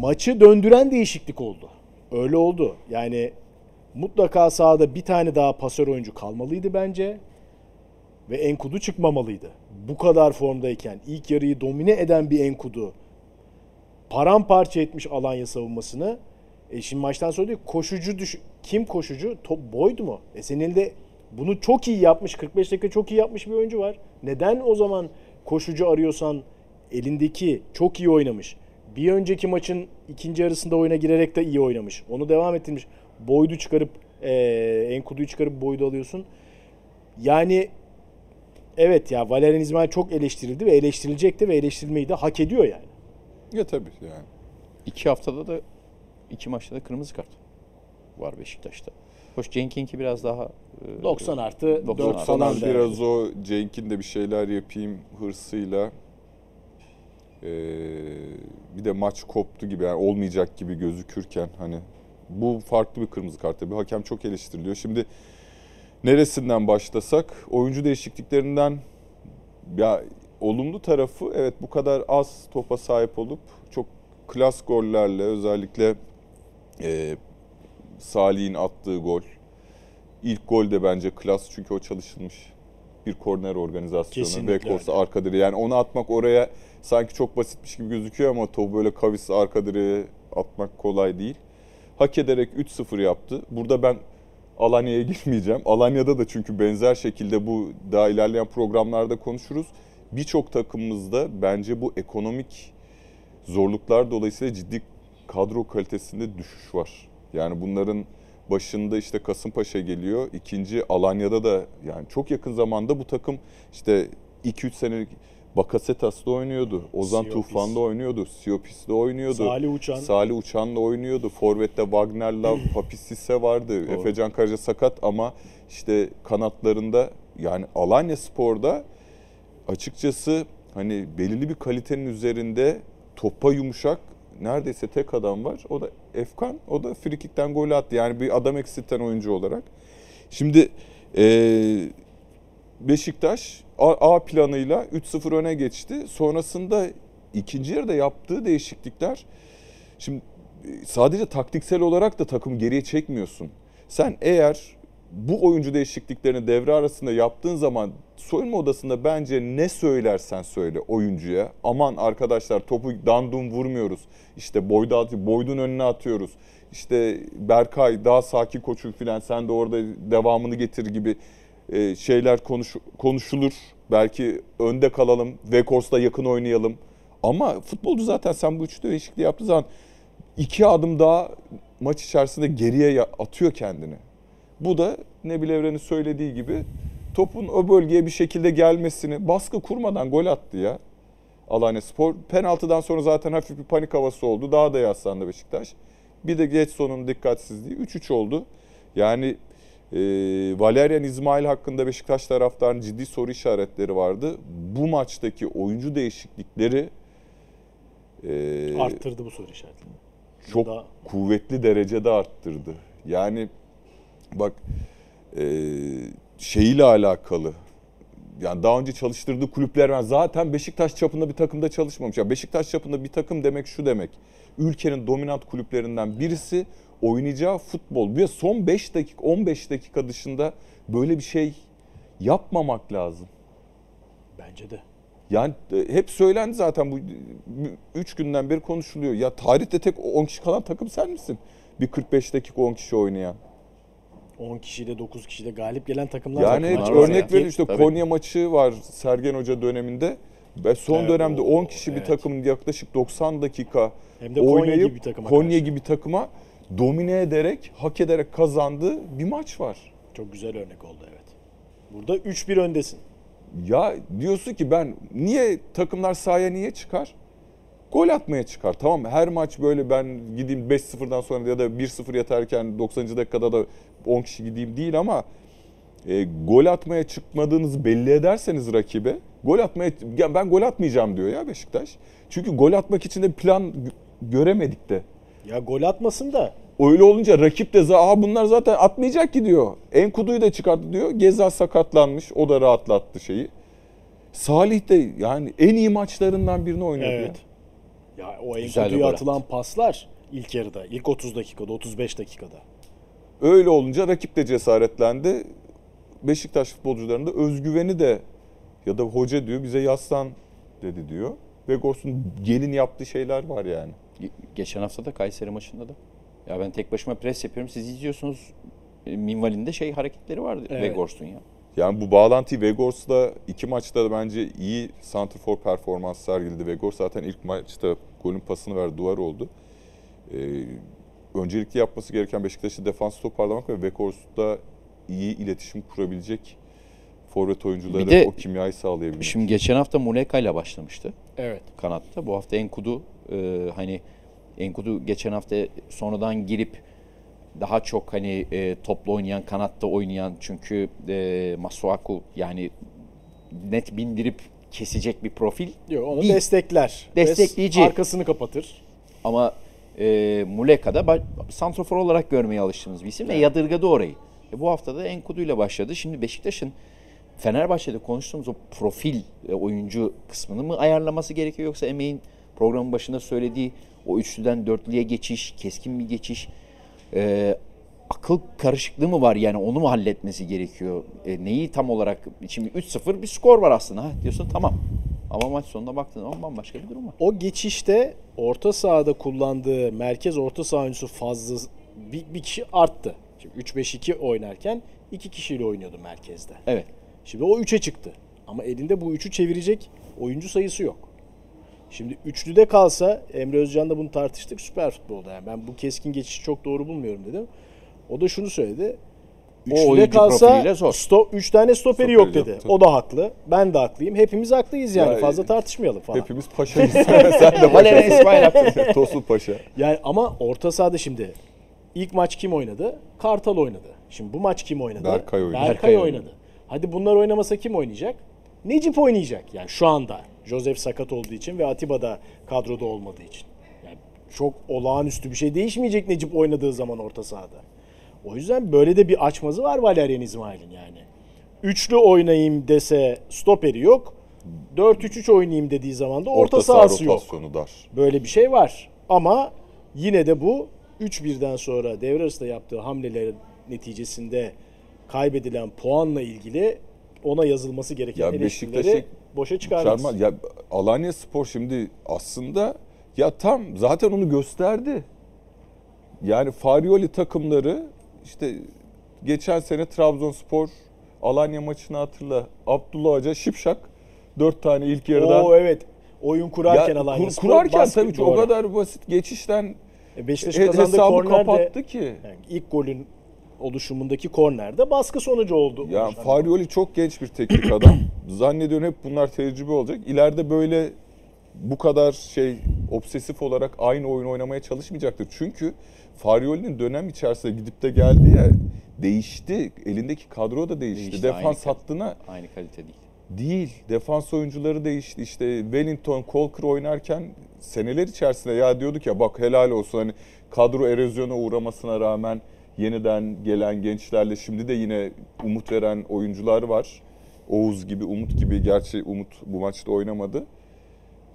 maçı döndüren değişiklik oldu. Öyle oldu. Yani mutlaka sahada bir tane daha pasör oyuncu kalmalıydı bence. Ve Enkudu çıkmamalıydı. Bu kadar formdayken ilk yarıyı domine eden bir Enkudu paramparça etmiş Alanya savunmasını. E şimdi maçtan sonra diyor koşucu düş kim koşucu? Top Boyd mu? E senin elinde bunu çok iyi yapmış 45 dakika çok iyi yapmış bir oyuncu var. Neden o zaman koşucu arıyorsan elindeki çok iyi oynamış. Bir önceki maçın ikinci yarısında oyuna girerek de iyi oynamış. Onu devam ettirmiş. Boyd'u çıkarıp e, Enkudu'yu çıkarıp Boyd'u alıyorsun. Yani evet ya Valerian İsmail çok eleştirildi ve eleştirilecekti ve eleştirilmeyi de hak ediyor yani. Ya tabii yani. İki haftada da iki maçta da kırmızı kart var Beşiktaş'ta. Hoş Cenk'inki biraz daha e, 90 artı 90 4 artı. biraz o Cenk'in de bir şeyler yapayım hırsıyla ee, bir de maç koptu gibi yani olmayacak gibi gözükürken hani bu farklı bir kırmızı kart tabii. Hakem çok eleştiriliyor. Şimdi neresinden başlasak oyuncu değişikliklerinden ya olumlu tarafı evet bu kadar az topa sahip olup çok klas gollerle özellikle e, Salih'in attığı gol. İlk gol de bence klas çünkü o çalışılmış bir korner organizasyonu. Kesinlikle Vekors'a öyle. arka direğe. Yani onu atmak oraya sanki çok basitmiş gibi gözüküyor ama topu böyle kavis arka direğe atmak kolay değil. Hak ederek 3-0 yaptı. Burada ben Alanya'ya girmeyeceğim. Alanya'da da çünkü benzer şekilde bu daha ilerleyen programlarda konuşuruz. Birçok takımımızda bence bu ekonomik zorluklar dolayısıyla ciddi kadro kalitesinde düşüş var. Yani bunların başında işte Kasımpaşa geliyor. İkinci Alanya'da da yani çok yakın zamanda bu takım işte 2-3 senelik Bakasetas'ta oynuyordu. Ozan Siopis. Tufan'da oynuyordu. Siopis'te oynuyordu. Salih Uçan. Salih Uçan'la oynuyordu. Forvet'te Wagner'la Papis Sisse vardı. Doğru. Efecan Karaca sakat ama işte kanatlarında yani Alanya Spor'da açıkçası hani belirli bir kalitenin üzerinde topa yumuşak neredeyse tek adam var. O da Efkan. O da frikikten gol attı. Yani bir adam eksilten oyuncu olarak. Şimdi eee, Beşiktaş A, planıyla 3-0 öne geçti. Sonrasında ikinci yarıda yaptığı değişiklikler şimdi e, sadece taktiksel olarak da takım geriye çekmiyorsun. Sen eğer bu oyuncu değişikliklerini devre arasında yaptığın zaman soyunma odasında bence ne söylersen söyle oyuncuya. Aman arkadaşlar topu dandum vurmuyoruz. İşte boyda atıyor, boydun önüne atıyoruz. İşte Berkay daha sakin koçun filan sen de orada devamını getir gibi e, şeyler konuş, konuşulur. Belki önde kalalım, Vekors'la yakın oynayalım. Ama futbolcu zaten sen bu üç değişikliği yaptığı zaman iki adım daha maç içerisinde geriye atıyor kendini. Bu da Nebil Evren'in söylediği gibi topun o bölgeye bir şekilde gelmesini baskı kurmadan gol attı ya. Alanya Spor. Penaltıdan sonra zaten hafif bir panik havası oldu. Daha da yaslandı Beşiktaş. Bir de Getson'un dikkatsizliği 3-3 oldu. Yani e, Valerian İsmail hakkında Beşiktaş taraftarının ciddi soru işaretleri vardı. Bu maçtaki oyuncu değişiklikleri e, Arttırdı bu soru işaretini. çok Daha- kuvvetli derecede arttırdı. Yani bak e, şeyiyle alakalı. Yani daha önce çalıştırdığı kulüpler var. Zaten Beşiktaş çapında bir takımda çalışmamış. Ya Beşiktaş çapında bir takım demek şu demek. Ülkenin dominant kulüplerinden birisi oynayacağı futbol. Bir de son 5 dakika 15 dakika dışında böyle bir şey yapmamak lazım. Bence de. Yani e, hep söylendi zaten bu 3 günden beri konuşuluyor. Ya tarihte tek 10 kişi kalan takım sen misin? Bir 45 dakika 10 kişi oynayan. 10 kişiyle 9 kişiyle galip gelen takımlar Yani takımlar var örnek verin işte Tabii. Konya maçı var Sergen Hoca döneminde. Ve son Evet, dönemde o- 10 kişi bir evet. takımın yaklaşık 90 dakika Hem de Konya oynayıp gibi bir takıma Konya karşı. gibi takıma domine ederek, hak ederek kazandığı bir maç var. Çok güzel örnek oldu evet. Burada 3-1 öndesin. Ya diyorsun ki ben niye takımlar sahaya niye çıkar? Gol atmaya çıkar. Tamam? Her maç böyle ben gideyim 5-0'dan sonra ya da 1-0 yeterken 90. dakikada da 10 kişi gideyim değil ama e, gol atmaya çıkmadığınızı belli ederseniz rakibe gol atmaya ya ben gol atmayacağım diyor ya Beşiktaş. Çünkü gol atmak için de plan gö- göremedik de. Ya gol atmasın da Öyle olunca rakip de Aa, bunlar zaten atmayacak ki diyor. Enkudu'yu da çıkarttı diyor. Geza sakatlanmış. O da rahatlattı şeyi. Salih de yani en iyi maçlarından birini oynadı. evet. Ya o Güzel de Enkudu'ya atılan paslar ilk yarıda, ilk 30 dakikada, 35 dakikada. Öyle olunca rakip de cesaretlendi. Beşiktaş futbolcularının da özgüveni de ya da hoca diyor bize yaslan dedi diyor. Vegors'un gelin yaptığı şeyler var yani. Ge- Geçen hafta da Kayseri maçında da. Ya ben tek başıma pres yapıyorum. Siz izliyorsunuz. E, Minval'in de şey hareketleri vardı. Evet. Vegors'un ya. Yani bu bağlantıyı Vegors'la iki maçta da bence iyi santrfor performans sergiledi. Vegors zaten ilk maçta golün pasını verdi, duvar oldu. Ee, öncelikli yapması gereken Beşiktaş'ı defans toparlamak ve Vegors'ta iyi iletişim kurabilecek forvet oyuncuları de- o kimyayı sağlayabilmek. Şimdi geçen hafta Muleka ile başlamıştı Evet. kanatta. Bu hafta Enkudu e, hani Enkudu geçen hafta sonradan girip daha çok hani e, toplu oynayan, kanatta oynayan çünkü e, Masuaku yani net bindirip kesecek bir profil Yok onu değil. destekler. Destekleyici. Ve arkasını kapatır. Ama e, Muleka'da ba- santrofor olarak görmeye alıştığımız bir isim ve yadırgadı orayı. E, bu hafta da Enkudu ile başladı. Şimdi Beşiktaş'ın Fenerbahçe'de konuştuğumuz o profil e, oyuncu kısmını mı ayarlaması gerekiyor yoksa Emeğin programın başında söylediği o üçlüden dörtlüye geçiş, keskin bir geçiş, e, akıl karışıklığı mı var yani onu mu halletmesi gerekiyor? E, neyi tam olarak şimdi 3-0 bir skor var aslında ha diyorsun tamam. Ama maç sonuna baktığın zaman bambaşka bir durum var. O geçişte orta sahada kullandığı merkez orta saha oyuncusu fazla bir, bir kişi arttı. Şimdi 3-5-2 oynarken iki kişiyle oynuyordu merkezde. Evet. Şimdi o 3'e çıktı. Ama elinde bu 3'ü çevirecek oyuncu sayısı yok. Şimdi üçlüde kalsa Emre Özcan'da bunu tartıştık süper futbolda. Yani ben bu keskin geçişi çok doğru bulmuyorum dedim. O da şunu söyledi. Üçlüde kalsa zor. sto, üç tane stoperi Stoperi yok dedi. yaptı. O da haklı. Ben de haklıyım. Hepimiz haklıyız yani. Ya, Fazla tartışmayalım falan. Hepimiz paşayız. Sen de yaptı. Tosun Paşa. Yani ama orta sahada şimdi ilk maç kim oynadı? Kartal oynadı. Şimdi bu maç kim oynadı? Berkay oynadı. Berkay, Berkay oynadı. oynadı. Hadi bunlar oynamasa kim oynayacak? Necip oynayacak yani şu anda. Joseph sakat olduğu için ve Atiba da kadroda olmadığı için. Yani çok olağanüstü bir şey değişmeyecek Necip oynadığı zaman orta sahada. O yüzden böyle de bir açmazı var Valerian İsmail'in yani. Üçlü oynayayım dese stoperi yok. 4-3-3 oynayayım dediği zaman da orta, Orta saha sahası yok. dar. Böyle bir şey var. Ama yine de bu 3-1'den sonra devre arasında yaptığı hamleler neticesinde kaybedilen puanla ilgili ona yazılması gereken Ya eleştirileri boşa çıkarmaz. Çarmıha- ya Alanya Spor şimdi aslında ya tam zaten onu gösterdi. Yani Farioli takımları işte geçen sene Trabzonspor Alanya maçını hatırla. Abdullah Hoca şipşak dört tane ilk yarıdan. Oo evet. Oyun kurarken Ya Alanya kur- Spor kurarken tabii ki o doğru. kadar basit geçişten E, Beşiktaş kazandığı hesabı korner de kapattı ki. yani ilk golün oluşumundaki kornerde baskı sonucu oldu. Ya oluşan. Farioli çok genç bir teknik adam. Zannediyorum hep bunlar tecrübe olacak. İleride böyle bu kadar şey obsesif olarak aynı oyun oynamaya çalışmayacaktır. Çünkü Farioli'nin dönem içerisinde gidip de geldi ya değişti. Elindeki kadro da değişti. Değişti, Defans aynı kalite. hattına Aynı kalite değil. değil. Defans oyuncuları değişti. İşte Wellington, Colker oynarken seneler içerisinde ya diyorduk ya bak helal olsun hani kadro erozyona uğramasına rağmen yeniden gelen gençlerle şimdi de yine umut veren oyuncular var. Oğuz gibi, Umut gibi. Gerçi Umut bu maçta oynamadı.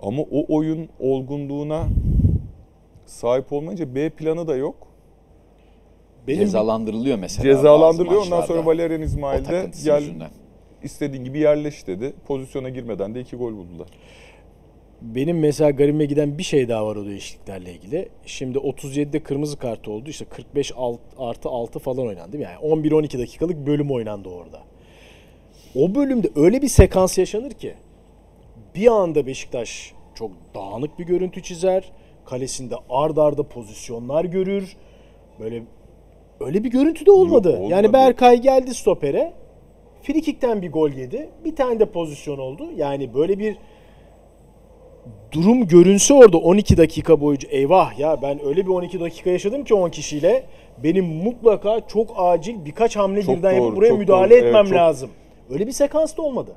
Ama o oyun olgunluğuna sahip olmayınca B planı da yok. Benim Cezalandırılıyor mesela. Cezalandırılıyor. Ondan sonra. Valerian İsmail de gel yüzünden. istediğin gibi yerleş dedi. Pozisyona girmeden de iki gol buldular. Benim mesela garibime giden bir şey daha var o değişikliklerle ilgili. Şimdi 37'de kırmızı kart oldu. İşte 45 alt, artı 6 falan oynandı? Yani 11-12 dakikalık bölüm oynandı orada. O bölümde öyle bir sekans yaşanır ki bir anda Beşiktaş çok dağınık bir görüntü çizer. Kalesinde ard arda pozisyonlar görür. Böyle öyle bir görüntü de olmadı. Yok, olmadı. Yani Berkay geldi stopere. Frikikten bir gol yedi. Bir tane de pozisyon oldu. Yani böyle bir durum görünse orada 12 dakika boyunca eyvah ya ben öyle bir 12 dakika yaşadım ki 10 kişiyle benim mutlaka çok acil birkaç hamle Çok birden doğru, yapıp buraya çok müdahale doğru. Evet, etmem çok- lazım. Öyle bir sekans da olmadı.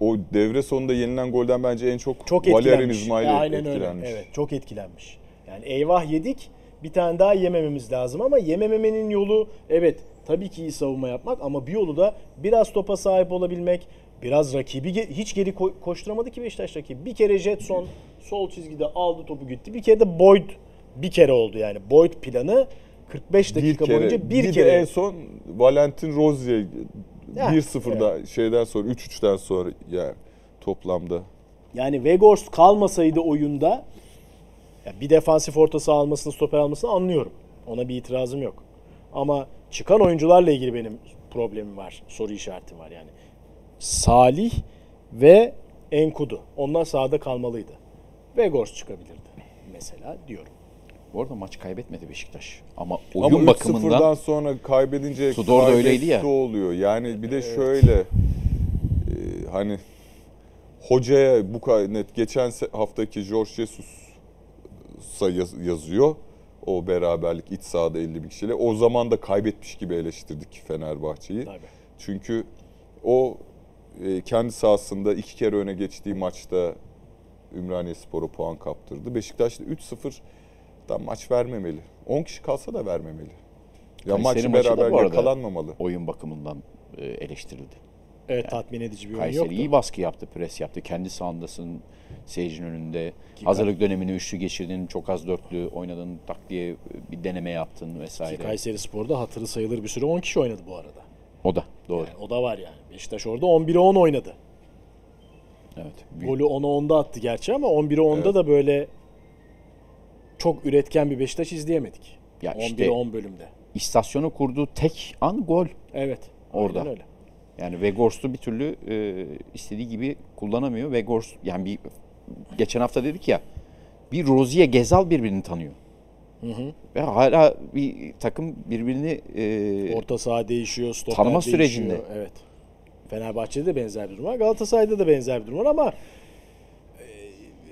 O devre sonunda yenilen golden bence en çok, Çok Valerian etkilenmiş. İsmail Aynen etkilenmiş. öyle. Evet, çok etkilenmiş. Yani eyvah yedik. Bir tane daha yemememiz lazım ama yemememenin yolu evet tabii ki iyi savunma yapmak ama bir yolu da biraz topa sahip olabilmek, biraz rakibi ge- hiç geri ko- koşturamadı ki Beşiktaş rakibi. Bir kere Jetson sol çizgide aldı topu gitti. Bir kere de Boyd bir kere oldu yani. Boyd planı 45 dakika boyunca bir, bir kere. de en son Valentin Rozier Ya, 1-0'da şeyden sonra 3-3'ten sonra ya toplamda Yani Weghorst kalmasaydı oyunda ya bir defansif orta saha almasını, stoper almasını anlıyorum. Ona bir itirazım yok. Ama çıkan oyuncularla ilgili benim problemim var. Soru işaretim var yani. Salih ve Enkudu. Onlar sahada kalmalıydı. Weghorst çıkabilirdi mesela diyorum. Bu arada maç kaybetmedi Beşiktaş. Ama oyun Ama 3-0'dan bakımından sonra kaybedince Tudor da öyleydi ya. oluyor. Yani bir de şöyle e, hani hocaya bu kadar net geçen haftaki George Jesus'a yaz- yazıyor. O beraberlik iç sahada 50 bir kişiyle. O zaman da kaybetmiş gibi eleştirdik Fenerbahçe'yi. Çünkü o e, kendi sahasında iki kere öne geçtiği maçta Ümraniye Spor'a puan kaptırdı. Beşiktaş da 3-0'dan maç vermemeli. 10 kişi kalsa da vermemeli. Ya Kayseri maçı beraber yakalanmamalı. oyun bakımından e, eleştirildi. Evet tatmin edici bir oyun Kayseri yoktu. iyi baskı yaptı, pres yaptı. Kendi sahandasın, seyircinin önünde. Hazırlık dönemini üçlü geçirdin, çok az dörtlü oynadın, tak diye bir deneme yaptın vesaire. Ki Kayseri Spor'da hatırı sayılır bir süre 10 kişi oynadı bu arada. O da doğru. Yani o da var yani. Beşiktaş orada 11'e 10 oynadı. Evet. büyük- Golü 10'a 10'da attı gerçi ama 11'e 10'da da böyle çok üretken bir Beşiktaş izleyemedik. Ya 11'e işte- 10 bölümde. İstasyonu kurduğu tek an gol. Evet. Orada. öyle. Yani Weghorst'u bir türlü e, istediği gibi kullanamıyor. Weghorst yani bir geçen hafta dedik ya bir Rozier Gezal birbirini tanıyor. Ve hala bir takım birbirini e, Orta saha değişiyor, stoper Tanıma değişiyor. sürecinde. Evet. Fenerbahçe'de de benzer bir durum var. Galatasaray'da da benzer bir durum var ama e,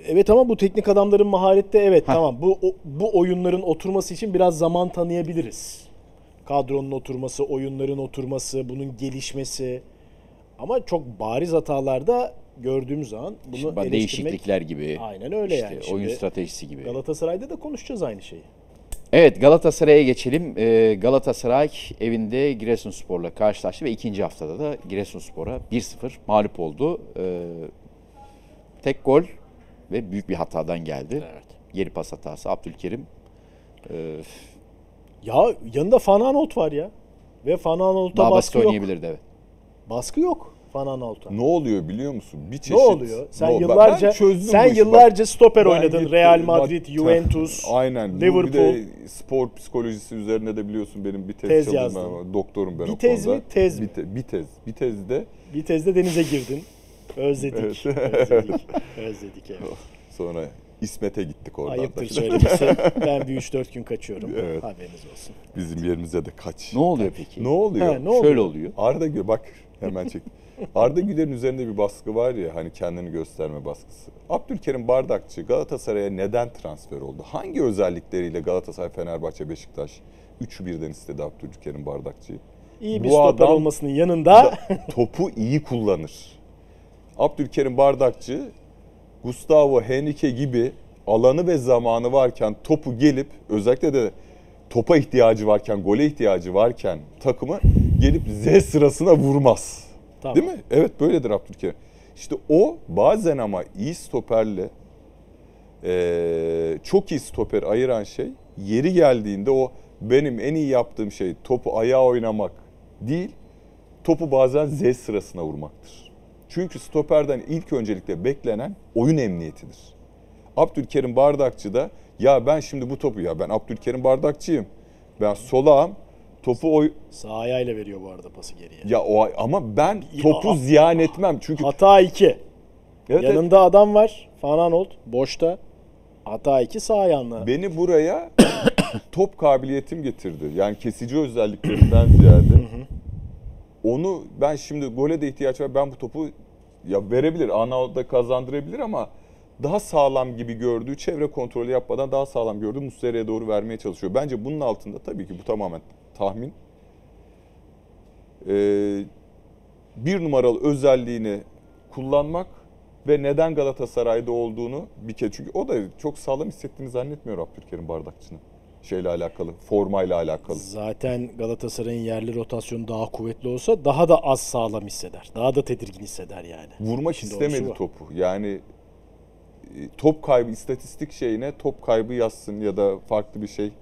evet ama bu teknik adamların maharette evet tamam bu o- bu oyunların oturması için biraz zaman tanıyabiliriz. Kadronun oturması, oyunların oturması, bunun gelişmesi ama çok bariz hatalarda gördüğümüz zaman bunu işte eleştirmek değişiklikler gibi. Aynen öyle işte yani. oyun Şimdi stratejisi gibi. Galatasaray'da da konuşacağız aynı şeyi. Evet Galatasaray'a geçelim. Ee, Galatasaray evinde Giresunspor'la karşılaştı ve ikinci haftada da Giresunspor'a 1-0 mağlup oldu. Ee, tek gol ve büyük bir hatadan geldi. Evet. Geri pas hatası Abdülkerim. Ee, Ya yanında Fananot var ya. Ve Fananot'a baskı yok. oynayabilirdi evet. Baskı yok Fananot'a. Ne oluyor biliyor musun? Bir çeşit Ne oluyor? Sen No, ben- yıllarca ben sen yıllarca Bak, stoper ben oynadın. gittim, Real bak, Madrid, teh, Juventus, Aynen. Bu Liverpool. Bir de spor psikolojisi üzerine de biliyorsun benim bir tez, Tez çalışmam yazdın. var. Doktorum ben Bir o tez konuda. mi, tez mi? Bir, te- bir tez. Bir tezde Bir tezde denize girdin. Özledik. Özledik. Özledik evet. sonra İsmet'e gittik oradan. Ayıptır da. söylemesi. Ben bir 3-4 gün kaçıyorum. Evet. Haberiniz olsun. Bizim yerimize de kaç. Ne oluyor peki? Ne oluyor? Ha, ne oluyor? Şöyle oluyor. Arda Gü bak hemen çek. Arda Güler'in üzerinde bir baskı var ya hani kendini gösterme baskısı. Abdülkerim Bardakçı Galatasaray'a neden transfer oldu? Hangi özellikleriyle Galatasaray, Fenerbahçe, Beşiktaş üçü birden istedi Abdülkerim Bardakçı'yı? İyi bir Bu stoper adam- olmasının yanında Topu iyi kullanır. Abdülkerim Bardakçı, Gustavo Henrique gibi alanı ve zamanı varken topu gelip özellikle de topa ihtiyacı varken, gole ihtiyacı varken takımı gelip Z sırasına vurmaz. Tamam. Değil mi? Evet böyledir Abdülkerim. İşte o bazen ama iyi stoperle eee, çok iyi stoper ayıran şey yeri geldiğinde o benim en iyi yaptığım şey topu ayağa oynamak değil topu bazen Z sırasına vurmaktır. Çünkü stoperden ilk öncelikle beklenen oyun emniyetidir. Abdülkerim Bardakçı da ya ben şimdi bu topu ya ben Abdülkerim Bardakçıyım. Ben solağım. Topu oy Sağ ayağıyla veriyor bu arada pası geriye. ya o ama ben topu Ya. ziyan etmem. Çünkü Hata 2. Evet, evet. Yanında adam var. Van Aanholt boşta. Hata 2 sağ ayağınla. Beni buraya top kabiliyetim getirdi. Yani kesici özelliklerinden ziyade. Onu ben şimdi gole de ihtiyaç var. Ben bu topu ya verebilir. Ana kazandırabilir ama daha sağlam gibi gördüğü çevre kontrolü yapmadan daha sağlam gördüğü Muslera'ya doğru vermeye çalışıyor. Bence bunun altında tabii ki bu tamamen tahmin. Ee, bir numaralı özelliğini kullanmak ve neden Galatasaray'da olduğunu bir kez çünkü o da çok sağlam hissettiğini zannetmiyor Abdülkerim Bardakçı'nın şeyle alakalı, formayla alakalı. Zaten Galatasaray'ın yerli rotasyonu daha kuvvetli olsa daha da az sağlam hisseder. Daha da tedirgin hisseder yani. Vurmak doğrusu istemedi topu. Yani e, top kaybı istatistik şeyine top kaybı yazsın ya da farklı bir şey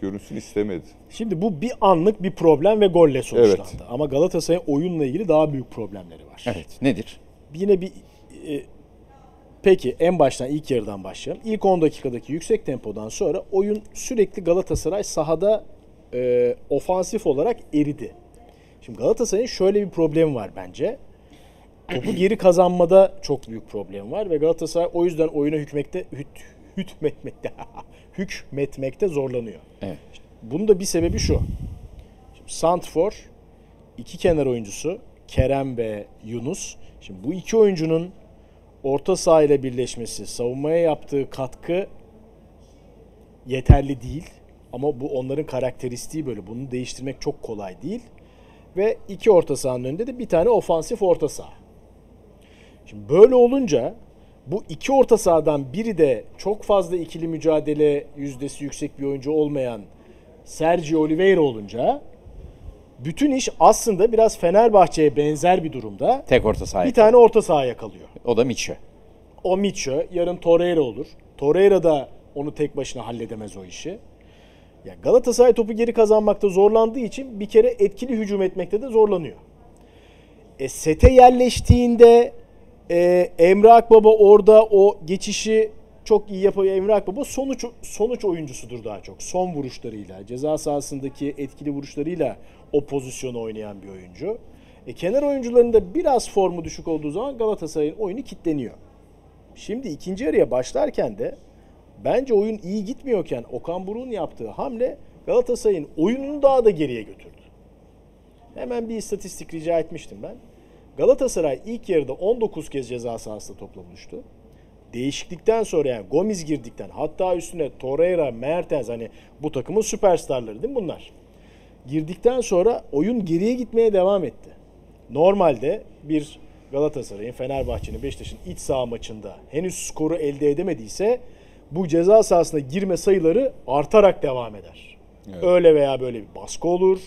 görünsün istemedi. Şimdi bu bir anlık bir problem ve golle sonuçlandı. Evet. Ama Galatasaray'ın oyunla ilgili daha büyük problemleri var. Evet. Nedir? Yine bir e, peki en baştan ilk yarıdan başlayalım. İlk 10 dakikadaki yüksek tempodan sonra oyun sürekli Galatasaray sahada e, ofansif olarak eridi. Şimdi Galatasaray'ın şöyle bir problemi var bence. Topu geri kazanmada çok büyük problem var ve Galatasaray o yüzden oyuna hükmekte hüt, hükmetmekte hükmetmekte zorlanıyor. Evet. Bunun da bir sebebi şu. Şimdi Santfor iki kenar oyuncusu Kerem ve Yunus. Şimdi bu iki oyuncunun orta saha ile birleşmesi, savunmaya yaptığı katkı yeterli değil. Ama bu onların karakteristiği böyle. Bunu değiştirmek çok kolay değil. Ve iki orta sahanın önünde de bir tane ofansif orta saha. Şimdi böyle olunca bu iki orta sahadan biri de çok fazla ikili mücadele yüzdesi yüksek bir oyuncu olmayan Sergio Oliveira olunca bütün iş aslında biraz Fenerbahçe'ye benzer bir durumda. Tek orta sahip. Bir tane orta sahaya kalıyor. O da Mitchell. O Mitchell, yarın Torreira olur. Torreira da onu tek başına halledemez o işi. Ya Galatasaray topu geri kazanmakta zorlandığı için bir kere etkili hücum etmekte de zorlanıyor. E, sete yerleştiğinde e, Emre Akbaba orada o geçişi çok iyi yapıyor. Emre Akbaba sonuç sonuç oyuncusudur daha çok. Son vuruşlarıyla, ceza sahasındaki etkili vuruşlarıyla o pozisyonu oynayan bir oyuncu. E, kenar oyuncularında biraz formu düşük olduğu zaman Galatasaray'ın oyunu kitleniyor. Şimdi ikinci yarıya başlarken de bence oyun iyi gitmiyorken Okan Buruk'un yaptığı hamle Galatasaray'ın oyununu daha da geriye götürdü. Hemen bir istatistik rica etmiştim ben. Galatasaray ilk yarıda 19 kez ceza sahasında topla buluştu. Değişiklikten sonra yani Gomis girdikten hatta üstüne Torreira, Mertens hani bu takımın süperstarları değil mi bunlar? Girdikten sonra oyun geriye gitmeye devam etti. Normalde bir Galatasaray'ın, Fenerbahçe'nin, Beşiktaş'ın iç saha maçında henüz skoru elde edemediyse bu ceza sahasına girme sayıları artarak devam eder. Evet. Öyle veya böyle bir baskı olur.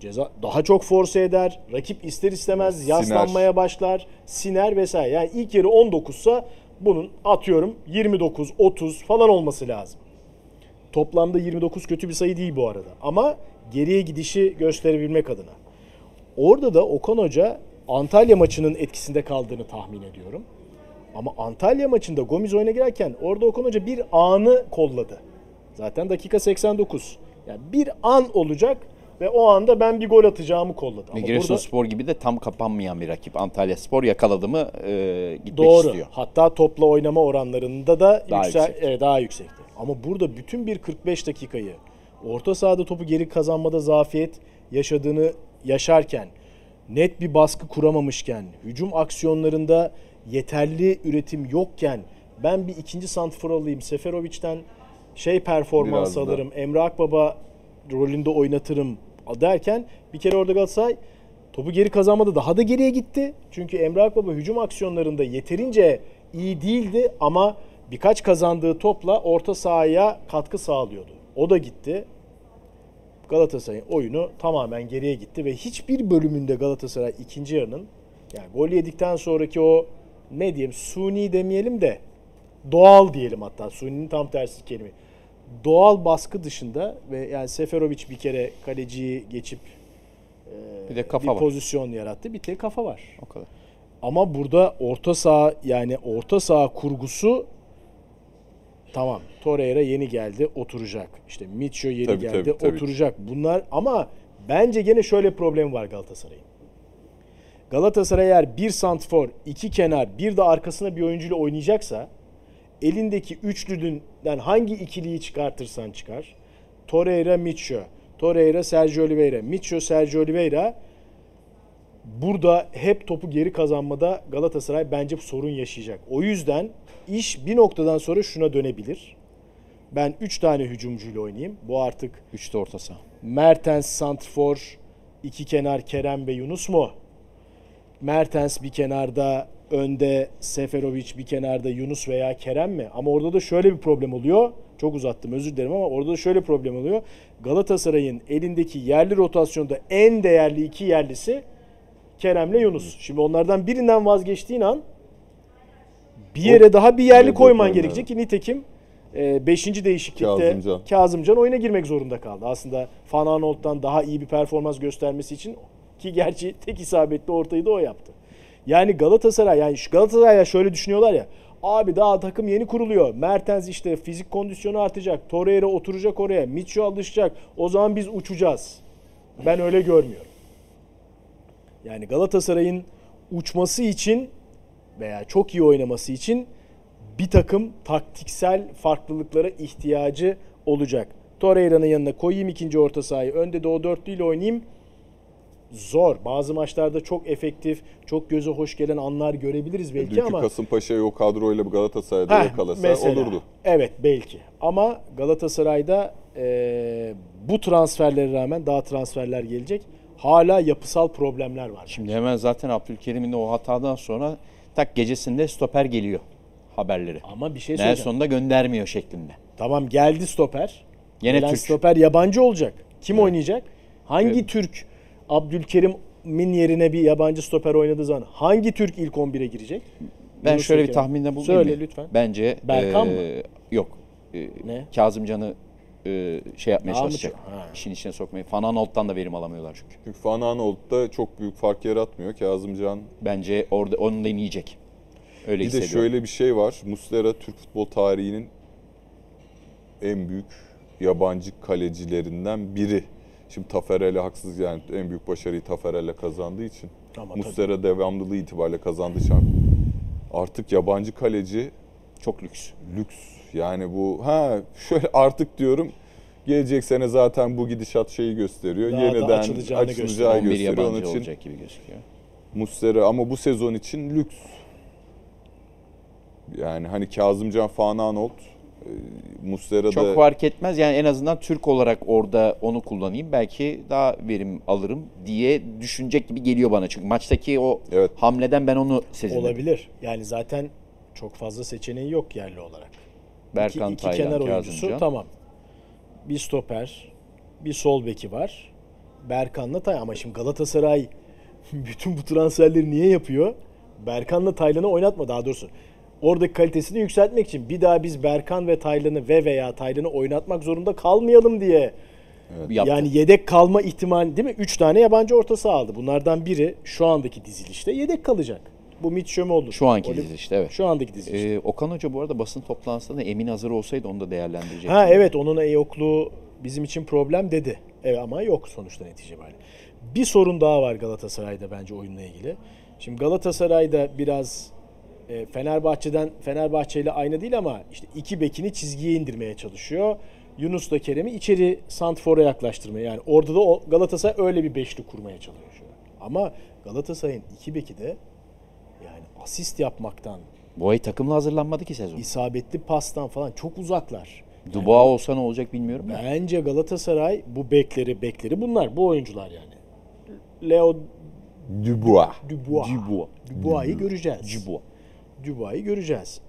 Ceza daha çok force eder. Rakip ister istemez yaslanmaya başlar. Siner vesaire. Yani ilk yarı 19 sa bunun atıyorum 29, 30 falan olması lazım. Toplamda 29 kötü bir sayı değil bu arada. Ama geriye gidişi gösterebilmek adına. Orada da Okan Hoca Antalya maçının etkisinde kaldığını tahmin ediyorum. Ama Antalya maçında Gomis oyuna girerken orada Okan Hoca bir anı kolladı. Zaten dakika 89. Yani bir an olacak ve o anda ben bir gol atacağımı kolladı. Ama burada Giresunspor gibi de tam kapanmayan bir rakip. Antalya Spor yakaladı mı e, gitmek doğru. istiyor. Hatta topla oynama oranlarında da Daha yüksel, yüksek. evet, daha yüksekti. Ama burada bütün bir 45 dakikayı orta sahada topu geri kazanmada zafiyet yaşadığını yaşarken, net bir baskı kuramamışken, hücum aksiyonlarında yeterli üretim yokken ben bir ikinci santrfor alayım, Seferovic'den şey performans Biraz da. alırım, Emre Akbaba rolünde oynatırım derken bir kere orada Galatasaray topu geri kazanmadı daha da geriye gitti. Çünkü Emre Akbaba hücum aksiyonlarında yeterince iyi değildi ama birkaç kazandığı topla orta sahaya katkı sağlıyordu. O da gitti. Galatasaray'ın oyunu tamamen geriye gitti ve hiçbir bölümünde Galatasaray ikinci yarının yani gol yedikten sonraki o ne diyeyim suni demeyelim de doğal diyelim hatta suni'nin tam tersi kelime. Doğal baskı dışında ve yani Seferovic bir kere kaleciyi geçip Bir de kafa var. pozisyon yarattı. Bir tek kafa var. O kadar. Ama burada orta saha yani orta saha kurgusu tamam. Torreira yeni geldi oturacak. İşte Mitcho yeni Tabii, geldi tabii, tabii. oturacak. Bunlar ama bence gene şöyle problem var Galatasaray'ın. Galatasaray eğer bir santfor, iki kenar, bir de arkasına bir oyuncuyla oynayacaksa elindeki üçlüden hangi ikiliyi çıkartırsan çıkar. Torreira, Mitcho. Torreira, Sergio Oliveira. Mitcho, Sergio Oliveira burada hep topu geri kazanmada Galatasaray bence sorun yaşayacak. O yüzden iş bir noktadan sonra şuna dönebilir. Ben 3 tane hücumcuyla oynayayım. Bu artık Üçte orta saha. Mertens, Santfor, iki kenar Kerem ve Yunus mu? Mertens bir kenarda, önde Seferovic bir kenarda Yunus veya Kerem mi? Ama orada da şöyle bir problem oluyor. Çok uzattım özür dilerim ama orada da şöyle problem oluyor. Galatasaray'ın elindeki yerli rotasyonda en değerli iki yerlisi Kerem'le Yunus. Şimdi onlardan birinden vazgeçtiğin an bir yere daha bir yerli koyman gerekecek ki nitekim 5. değişiklikte Kazımcan. Kazımcan oyuna girmek zorunda kaldı. Aslında Van Aanholt'tan daha iyi bir performans göstermesi için ki gerçi tek isabetli ortayı da o yaptı. Yani Galatasaray yani şu Galatasaray'a şöyle düşünüyorlar ya. Abi daha takım yeni kuruluyor. Mertens işte fizik kondisyonu artacak. Torreira oturacak oraya. Mitchell alışacak. O zaman biz uçacağız. Ben öyle görmüyorum. Yani Galatasaray'ın uçması için veya çok iyi oynaması için bir takım taktiksel farklılıklara ihtiyacı olacak. Torreira'nın yanına koyayım ikinci orta sahayı. Önde de o dörtlüyle oynayayım. Zor. Bazı maçlarda çok efektif, çok göze hoş gelen anlar görebiliriz belki Dünkü ama Kasımpaşa'yı o kadroyla bir Galatasaray'da Heh, yakalasa mesela. olurdu. Evet belki. Ama Galatasaray'da eee, bu transferlere rağmen daha transferler gelecek. Hala yapısal problemler var. Şimdi hemen zaten Abdülkerim'in o hatadan sonra tak gecesinde stoper geliyor haberleri. Ama bir şey söyleyeceğim. Nelson da göndermiyor şeklinde. Tamam geldi stoper. Gelen Türk. stoper yabancı olacak. Kim oynayacak? Hangi Türk Abdülkerim'in yerine bir yabancı stoper oynadığı zaman hangi Türk ilk 11'e girecek? Ben Yunus şöyle bir tahminde bulunayım Söyle mı? lütfen. Bence Berkan mı? eee, Yok. Eee, Ne? Kazımcan'ı eee, şey yapmaya Daha mı çalışacak. Ha. İşin içine sokmayı. Fananolt'tan da verim alamıyorlar çünkü. Çünkü Van Aanholt'ta çok büyük fark yaratmıyor. Kazımcan Bence orada onu deneyecek. Öyle Bir de şöyle bir şey var. Muslera Türk futbol tarihinin en büyük yabancı kalecilerinden biri. Şimdi Taferel'e haksız yani en büyük başarıyı Taferel'le kazandığı için. Ama Muslera devamlılığı itibariyle kazandığı için artık yabancı kaleci Çok lüks. lüks. Yani bu ha şöyle artık diyorum gelecek sene zaten bu gidişat şeyi gösteriyor. Daha da Yeniden açılacağını açılacağı gösteriyor. 11 gösteriyor. Onun için olacak gibi gözüküyor. Muslera ama bu sezon için lüks. Yani hani Kazımcan Fananolt, Muslera da Çok fark etmez. Yani en azından Türk olarak orada onu kullanayım. Belki daha verim alırım diye düşünecek gibi geliyor bana. Çünkü maçtaki o Evet. hamleden ben onu sezdim. Olabilir. Yani zaten çok fazla seçeneği yok yerli olarak. Berkan iki, iki Taylan, kenar oyuncusu Kazımcan. tamam. Bir stoper, bir sol beki var. Berkan'la Tay ama şimdi Galatasaray bütün bu transferleri niye yapıyor? Berkan'la Taylan'ı oynatma daha doğrusu. Oradaki kalitesini yükseltmek için bir daha biz Berkan ve Taylan'ı ve veya Taylan'ı oynatmak zorunda kalmayalım diye. Yaptı. Yani yedek kalma ihtimali değil mi? 3 tane yabancı orta saha aldı. Bunlardan biri şu andaki dizilişte yedek kalacak. Bu Mitchell olur. Şu anki Öyle- dizilişte evet. Şu andaki dizilişte. Ee, Okan Hoca bu arada basın toplantısında Emin hazır olsaydı onu da değerlendirecek. Ha evet onun yokluğu bizim için problem dedi. Evet ama yok sonuçta netice böyle. Bir sorun daha var Galatasaray'da bence oyunla ilgili. Şimdi Galatasaray'da biraz e, Fenerbahçe'den Fenerbahçe ile aynı değil ama işte iki bekini çizgiye indirmeye çalışıyor. Yunus da Kerem'i içeri santfora yaklaştırmaya yani orada da o Galatasaray öyle bir beşli kurmaya çalışıyor. Ama Galatasaray'ın iki beki de yani asist yapmaktan, Bu ay takımla hazırlanmadı ki sezon. isabetli pastan falan çok uzaklar. Dubois olsa ne olacak bilmiyorum. Bence Galatasaray bu bekleri bekleri bunlar bu oyuncular yani. Leo Dubois. Dubois. Dubois. Dubois'ı göreceğiz. Dubois. Dubois'ı göreceğiz.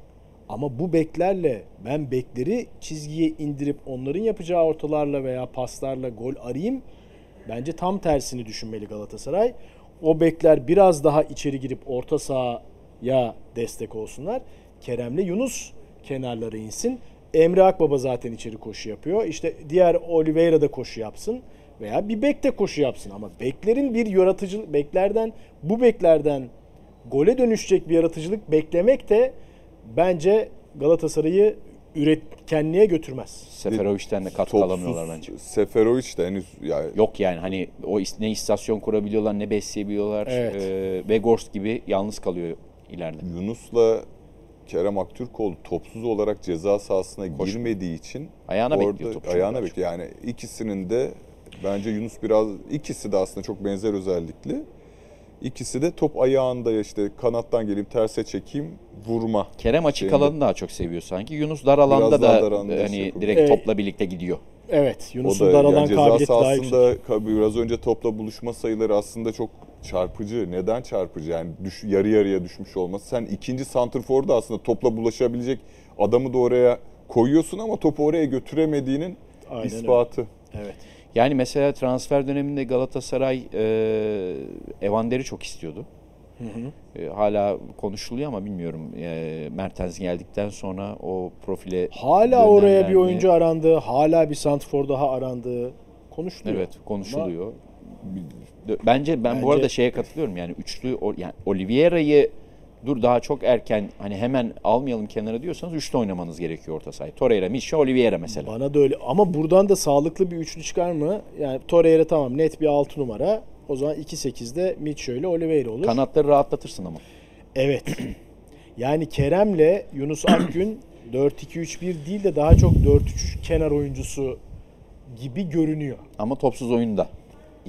Ama bu beklerle ben bekleri çizgiye indirip onların yapacağı ortalarla veya paslarla gol arayayım. Bence tam tersini düşünmeli Galatasaray. O bekler biraz daha içeri girip orta sahaya destek olsunlar. Kerem'le Yunus kenarlara insin. Emre Akbaba zaten içeri koşu yapıyor. İşte diğer Oliveira da koşu yapsın. Veya bir bek de koşu yapsın ama beklerin bir yaratıcı beklerden bu beklerden gole dönüşecek bir yaratıcılık beklemek de bence Galatasaray'ı üretkenliğe götürmez. Seferovic'ten de katkı alamıyorlar bence. Seferovic de henüz yani Yok yani hani o is- ne istasyon kurabiliyorlar ne besleyebiliyorlar. Evet. Ee, Weghorst gibi yalnız kalıyor ileride. Yunus'la Kerem Aktürkoğlu topsuz olarak ceza sahasına girmediği için Ayağına orada bekliyor topu. ayağına bekliyor. Yani ikisinin de bence Yunus biraz ikisi de aslında çok benzer özellikli. İkisi de top ayağında ya işte kanattan geleyim terse çekeyim vurma. Kerem açık Şeyinde. alanı daha çok seviyor sanki. Yunus dar alanda da dar hani şey direkt Evet. topla birlikte gidiyor. Evet, Yunus'un da daralan yani kabiliyeti daha yüksek. biraz önce topla buluşma sayıları aslında çok çarpıcı. Neden çarpıcı? Yani düş, yarı yarıya düşmüş olması. Sen ikinci santrforda aslında topla bulaşabilecek adamı da oraya koyuyorsun ama topu oraya götüremediğinin Aynen öyle. ispatı. Evet. Yani mesela transfer döneminde Galatasaray e, Evander'i çok istiyordu. E, hala konuşuluyor ama bilmiyorum. E, Mertens geldikten sonra o profile Hala oraya bir oyuncu arandı, hala bir santrfor daha arandı. Konuşuluyor. Evet konuşuluyor. Bence ben bu Bence- arada şeye katılıyorum yani üçlü yani Oliveira'yı dur daha çok erken hani hemen almayalım kenara diyorsanız üçlü oynamanız gerekiyor orta sahayı. Torreira, Misha, Oliveira mesela. Bana da öyle ama buradan da sağlıklı bir üçlü çıkar mı? Yani Torreira tamam net bir 6 numara. O zaman 2-8'de Mitchell ile Oliveira olur. Kanatları rahatlatırsın ama. Evet. Yani Kerem'le Yunus Akgün 4-2-3-1 değil de daha çok 4-3 kenar oyuncusu gibi görünüyor. Ama topsuz oyunda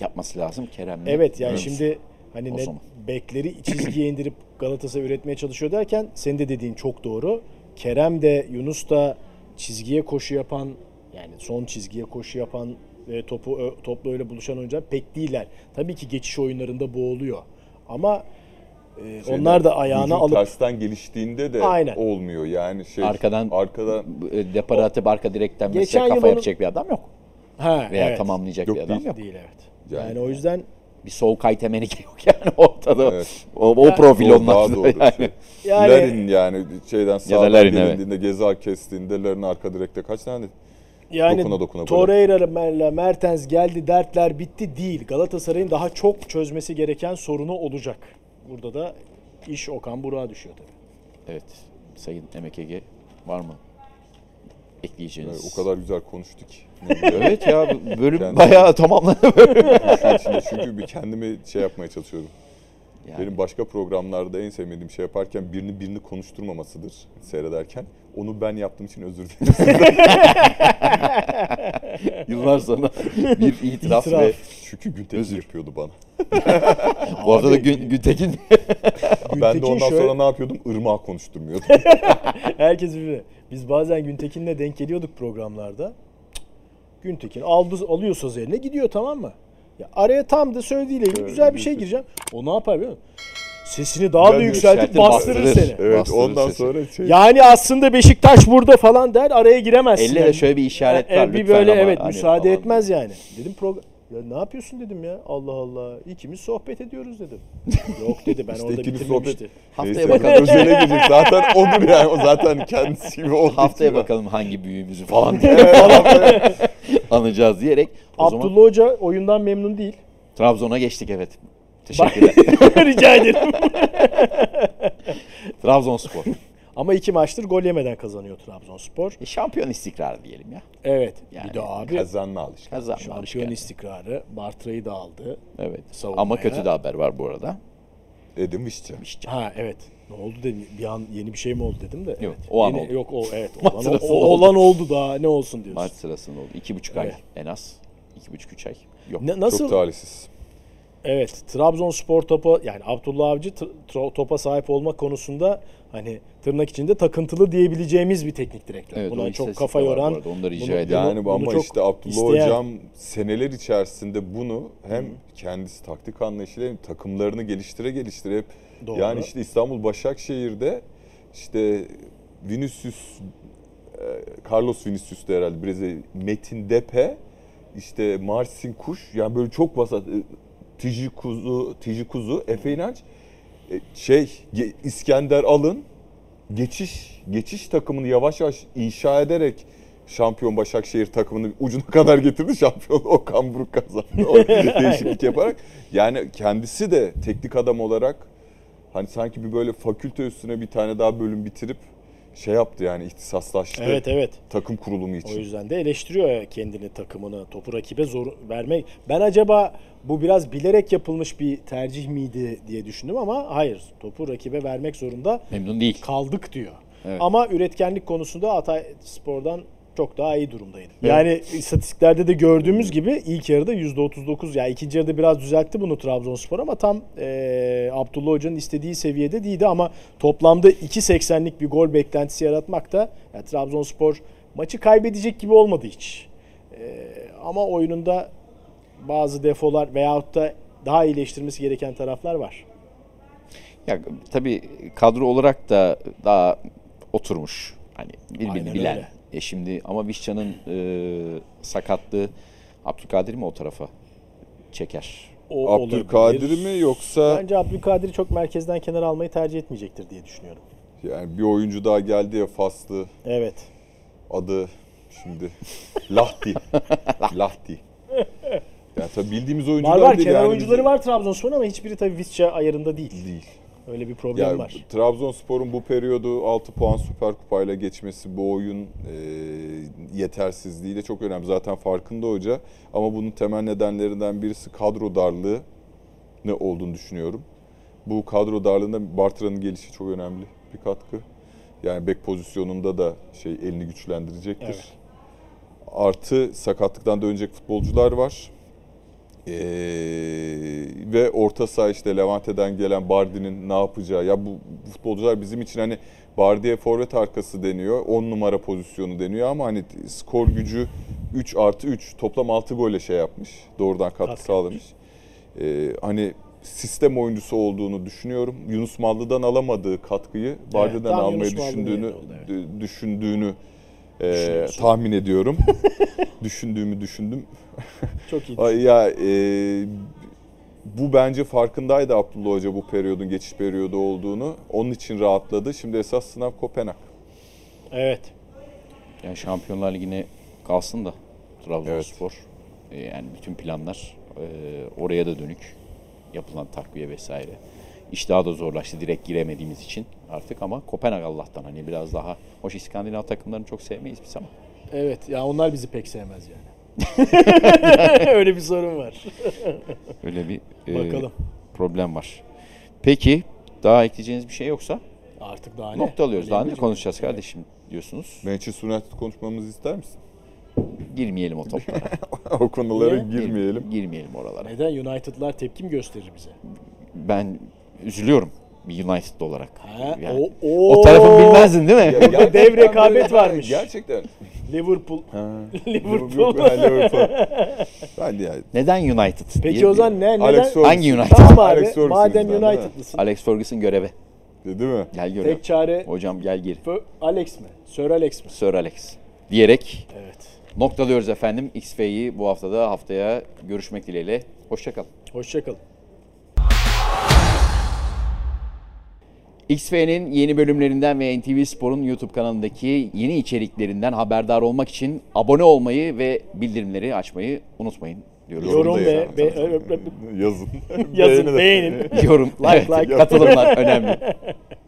yapması lazım Kerem'le. Evet yani Yunus. şimdi hani O ne, zaman. bekleri çizgiye indirip Galatasaray üretmeye çalışıyor derken senin de dediğin çok doğru. Kerem de Yunus da çizgiye koşu yapan yani son çizgiye koşu yapan ve topu topla öyle buluşan oyuncular pek değiller. Tabii ki geçiş oyunlarında boğuluyor. Ama e, Şeyden, onlar da ayağına alıp tersten geliştiğinde de Aynen. olmuyor. Yani şey Arkadan- arkadan E, Depara atıp arka direkten mesela kafa yapacak bir adam yok. ha, Veya evet. tamamlayacak Yok bir adam değil. yok. değil evet. Yani- Yani, o yüzden Bir sol kaytemenike yok yani ortada. Evet. O, o Ya- profil olmaz. Yani. Şey, Yani- Larin yani şeyden sağdan Larin, gelindiğinde Geza kestiğinde Larin arka direkte kaç tane Yani Dokuna dokuna Torreira ile Mertens geldi dertler bitti değil. Galatasaray'ın daha çok çözmesi gereken sorunu olacak. Burada da iş Okan Burak'a düşüyor tabii. Evet. Sayın Emek Ege var mı? Ekleyeceğiniz. Yani o kadar güzel konuştuk. ki. Evet ya bölüm Kendi- bayağı içinde çünkü bir kendimi şey yapmaya çalışıyorum. Yani, Benim başka programlarda en sevmediğim şey yaparken birini birini konuşturmamasıdır seyrederken. Onu ben yaptığım için özür dilerim. yıllar sonra bir itiraf, İtiraf. ve Çünkü Güntekin Özür. yapıyordu bana. bu arada da Gün, Güntekin ben de ondan şöyle- sonra ne yapıyordum? Irmağı konuşturmuyordum. Herkes birbirine. Biz bazen Güntekin'le denk geliyorduk programlarda. Güntekin aldı, alıyor söz eline gidiyor tamam mı? Ya araya tam da söylediğiyle ilgili güzel bir şey gireceğim. O ne yapar biliyor musun? Sesini daha da yükseltip yükseltir, bastırır bastırır. seni. evet Bastırır ondan sesi. sonra şey... Yani aslında Beşiktaş burada falan der araya giremezsin. elle yani. de şöyle bir işaret E, var bir lütfen böyle ama evet hani müsaade falan. etmez yani. Dedim program ya ne yapıyorsun dedim ya. Allah Allah. İkimiz sohbet ediyoruz dedim. Yok dedi ben İşte orada bitirmemişti. Haftaya Neyse, bakalım. Özele girecek. Zaten odur yani. O zaten kendisi gibi olduğu Haftaya için. bakalım hangi büyüğümüzü falan diye anacağız diyerek. O zaman Abdullah Hoca oyundan memnun değil. Trabzon'a geçtik evet. Teşekkürler. Rica ederim. Trabzonspor. Ama iki maçtır gol yemeden kazanıyor Trabzonspor. E, şampiyon istikrarı diyelim ya. Evet. Yani bir de abi Kazanma alışkanlığı. Kazanma şampiyon alışkanlığı. istikrarı. Bartra'yı da aldı. Evet. savunmaya. Ama kötü de haber var bu arada. Edim Vişçe. İşte. Ha evet. Ne oldu dedim. Bir an yeni bir şey mi oldu dedim de. Yok, evet. o an Yeni- oldu. Yok o evet. Olan, o- oldu. olan oldu daha ne olsun diyorsun. Maç sırasında oldu. İki buçuk ay Evet. en az. İki buçuk üç ay. Yok. Ne- nasıl? Çok talihsiz. Evet, Trabzonspor topa yani Abdullah Avcı topa sahip olma konusunda hani tırnak içinde takıntılı diyebileceğimiz bir teknik direktör. Evet, Buna çok kafa yoran. da rica bunu-. Yani bunu ama çok işte Abdullah isteyen- Hocam seneler içerisinde bunu hem kendisi taktik anlayışıyla hem takımlarını geliştire geliştire hep Doğru. yani işte İstanbul Başakşehir'de işte Vinicius e, Carlos Vinicius da herhalde Brezilya Metin Depe işte Marcin Kuş yani böyle çok vasat e, Tiji Kuzu, Tiji Kuzu, Efe İnanç şey Ge- İskender Alın geçiş geçiş takımını yavaş yavaş inşa ederek şampiyon Başakşehir takımını ucuna kadar getirdi. Şampiyon Okan Buruk kazandı. O değişiklik yaparak. Yani kendisi de teknik adam olarak hani sanki bir böyle fakülte üstüne bir tane daha bölüm bitirip şey yaptı yani ihtisaslaştı Evet evet. takım kurulumu O için. yüzden de eleştiriyor kendini, takımını, topu rakibe zor vermek. Ben acaba bu biraz bilerek yapılmış bir tercih miydi diye düşündüm ama hayır. Topu rakibe vermek zorunda Memnun değil. kaldık diyor. Evet. Ama üretkenlik konusunda Hatay Spor'dan çok daha iyi durumdaydı. Yani istatistiklerde de gördüğümüz gibi ilk yarıda %39 yani ikinci yarıda biraz düzeltti bunu Trabzonspor ama tam eee Abdullah Hoca'nın istediği seviyede değildi ama toplamda 2.80'lik bir gol beklentisi yaratmak da yani Trabzonspor maçı kaybedecek gibi olmadı hiç. Eee, ama oyununda bazı defolar veyahut da daha iyileştirmesi gereken taraflar var. Ya tabii kadro olarak da daha oturmuş. Hani birbirini Aynen bilen. öyle. E şimdi ama Vişcan'ın e, sakatlığı Abdülkadir mi o tarafa çeker? O Abdülkadir mi yoksa Bence Abdülkadir'i çok merkezden kenara almayı tercih etmeyecektir diye düşünüyorum. yani bir oyuncu daha geldi ya Faslı Evet. adı şimdi Lahti. Lahti. Yani tabii bildiğimiz oyuncular Var var değil kenar yani oyuncuları var Trabzonspor'un ama hiçbiri tabii Visca ayarında değil. Değil. Öyle bir problem Ya var. Trabzonspor'un bu periyodu 6 puan Süper Kupayla geçmesi bu oyun e, yetersizliği de çok önemli. Zaten farkında hoca ama bunun temel nedenlerinden birisi kadro darlığı ne olduğunu düşünüyorum. Bu kadro darlığında Bartra'nın gelişi çok önemli bir katkı. Yani bek pozisyonunda da şey elini güçlendirecektir. Evet. Artı sakatlıktan dönecek futbolcular var. Ee, ve orta saha işte Levante'den gelen Bardi'nin ne yapacağı. Ya bu futbolcular bizim için hani Bardi'ye forvet arkası deniyor. 10 numara pozisyonu deniyor ama hani skor gücü 3 artı 3 toplam 6 golle şey yapmış. Doğrudan katkı Katkı sağlamış. Ee, hani sistem oyuncusu olduğunu düşünüyorum. Yunus Mallı'dan alamadığı katkıyı Bardi'den tam almayı Yunus düşündüğünü oldu, evet. dü- düşündüğünü e, tahmin ediyorum. Düşündüğümü düşündüm. Çok iyi. Ay Ya e, bu bence farkındaydı Abdullah Hoca bu periyodun geçiş periyodu olduğunu. Onun için rahatladı. Şimdi esas sınav Kopenhag. Evet. Yani Şampiyonlar Ligi'ne kalsın da Trabzonspor. E, yani bütün planlar e, oraya da dönük. Yapılan takviye vesaire. İş daha da zorlaştı direkt giremediğimiz için artık ama Kopenhag Allah'tan hani biraz daha hoş İskandinav takımlarını çok sevmeyiz biz ama. Evet. Ya onlar bizi pek sevmez yani. Öyle bir sorun var. Öyle bir e, Bakalım. problem var. Peki daha ekleyeceğiniz bir şey yoksa Artık daha ne? nokta alıyoruz. Daha ne konuşacağız Evet. kardeşim diyorsunuz. Manchester United konuşmamızı ister misin? Girmeyelim o toplara. o konulara Niye? girmeyelim. Girmeyelim oralara. Neden United'lar tepki mi gösterir bize? Ben üzülüyorum bir United'lı olarak. Ha, Yani o, o, o tarafı bilmezdin değil mi? Gerçekten Dev rekabet varmış. Gerçekten. Liverpool. Ha. Liverpool. Liverpool. Ben de yani. Neden United? Peki diye o zaman ne? Neden? Alex Ferguson. Hangi United? Tamam abi. Alex Ferguson Madem? United'lısın. Alex Ferguson göreve. Değil mi? Gel görev. Tek çare Hocam gel gir. Alex mi? Sir Alex mi? Sir Alex. Diyerek Evet. noktalıyoruz efendim. XF'yi bu haftada haftaya görüşmek dileğiyle. Hoşçakalın. Hoşçakalın. XF'nin yeni bölümlerinden ve NTV Spor'un YouTube kanalındaki yeni içeriklerinden haberdar olmak için abone olmayı ve bildirimleri açmayı unutmayın diyoruz. Yorum da ve, yani. ve Yazın. yazın de. beğenin. Yorum, Like, like. katılımlar önemli.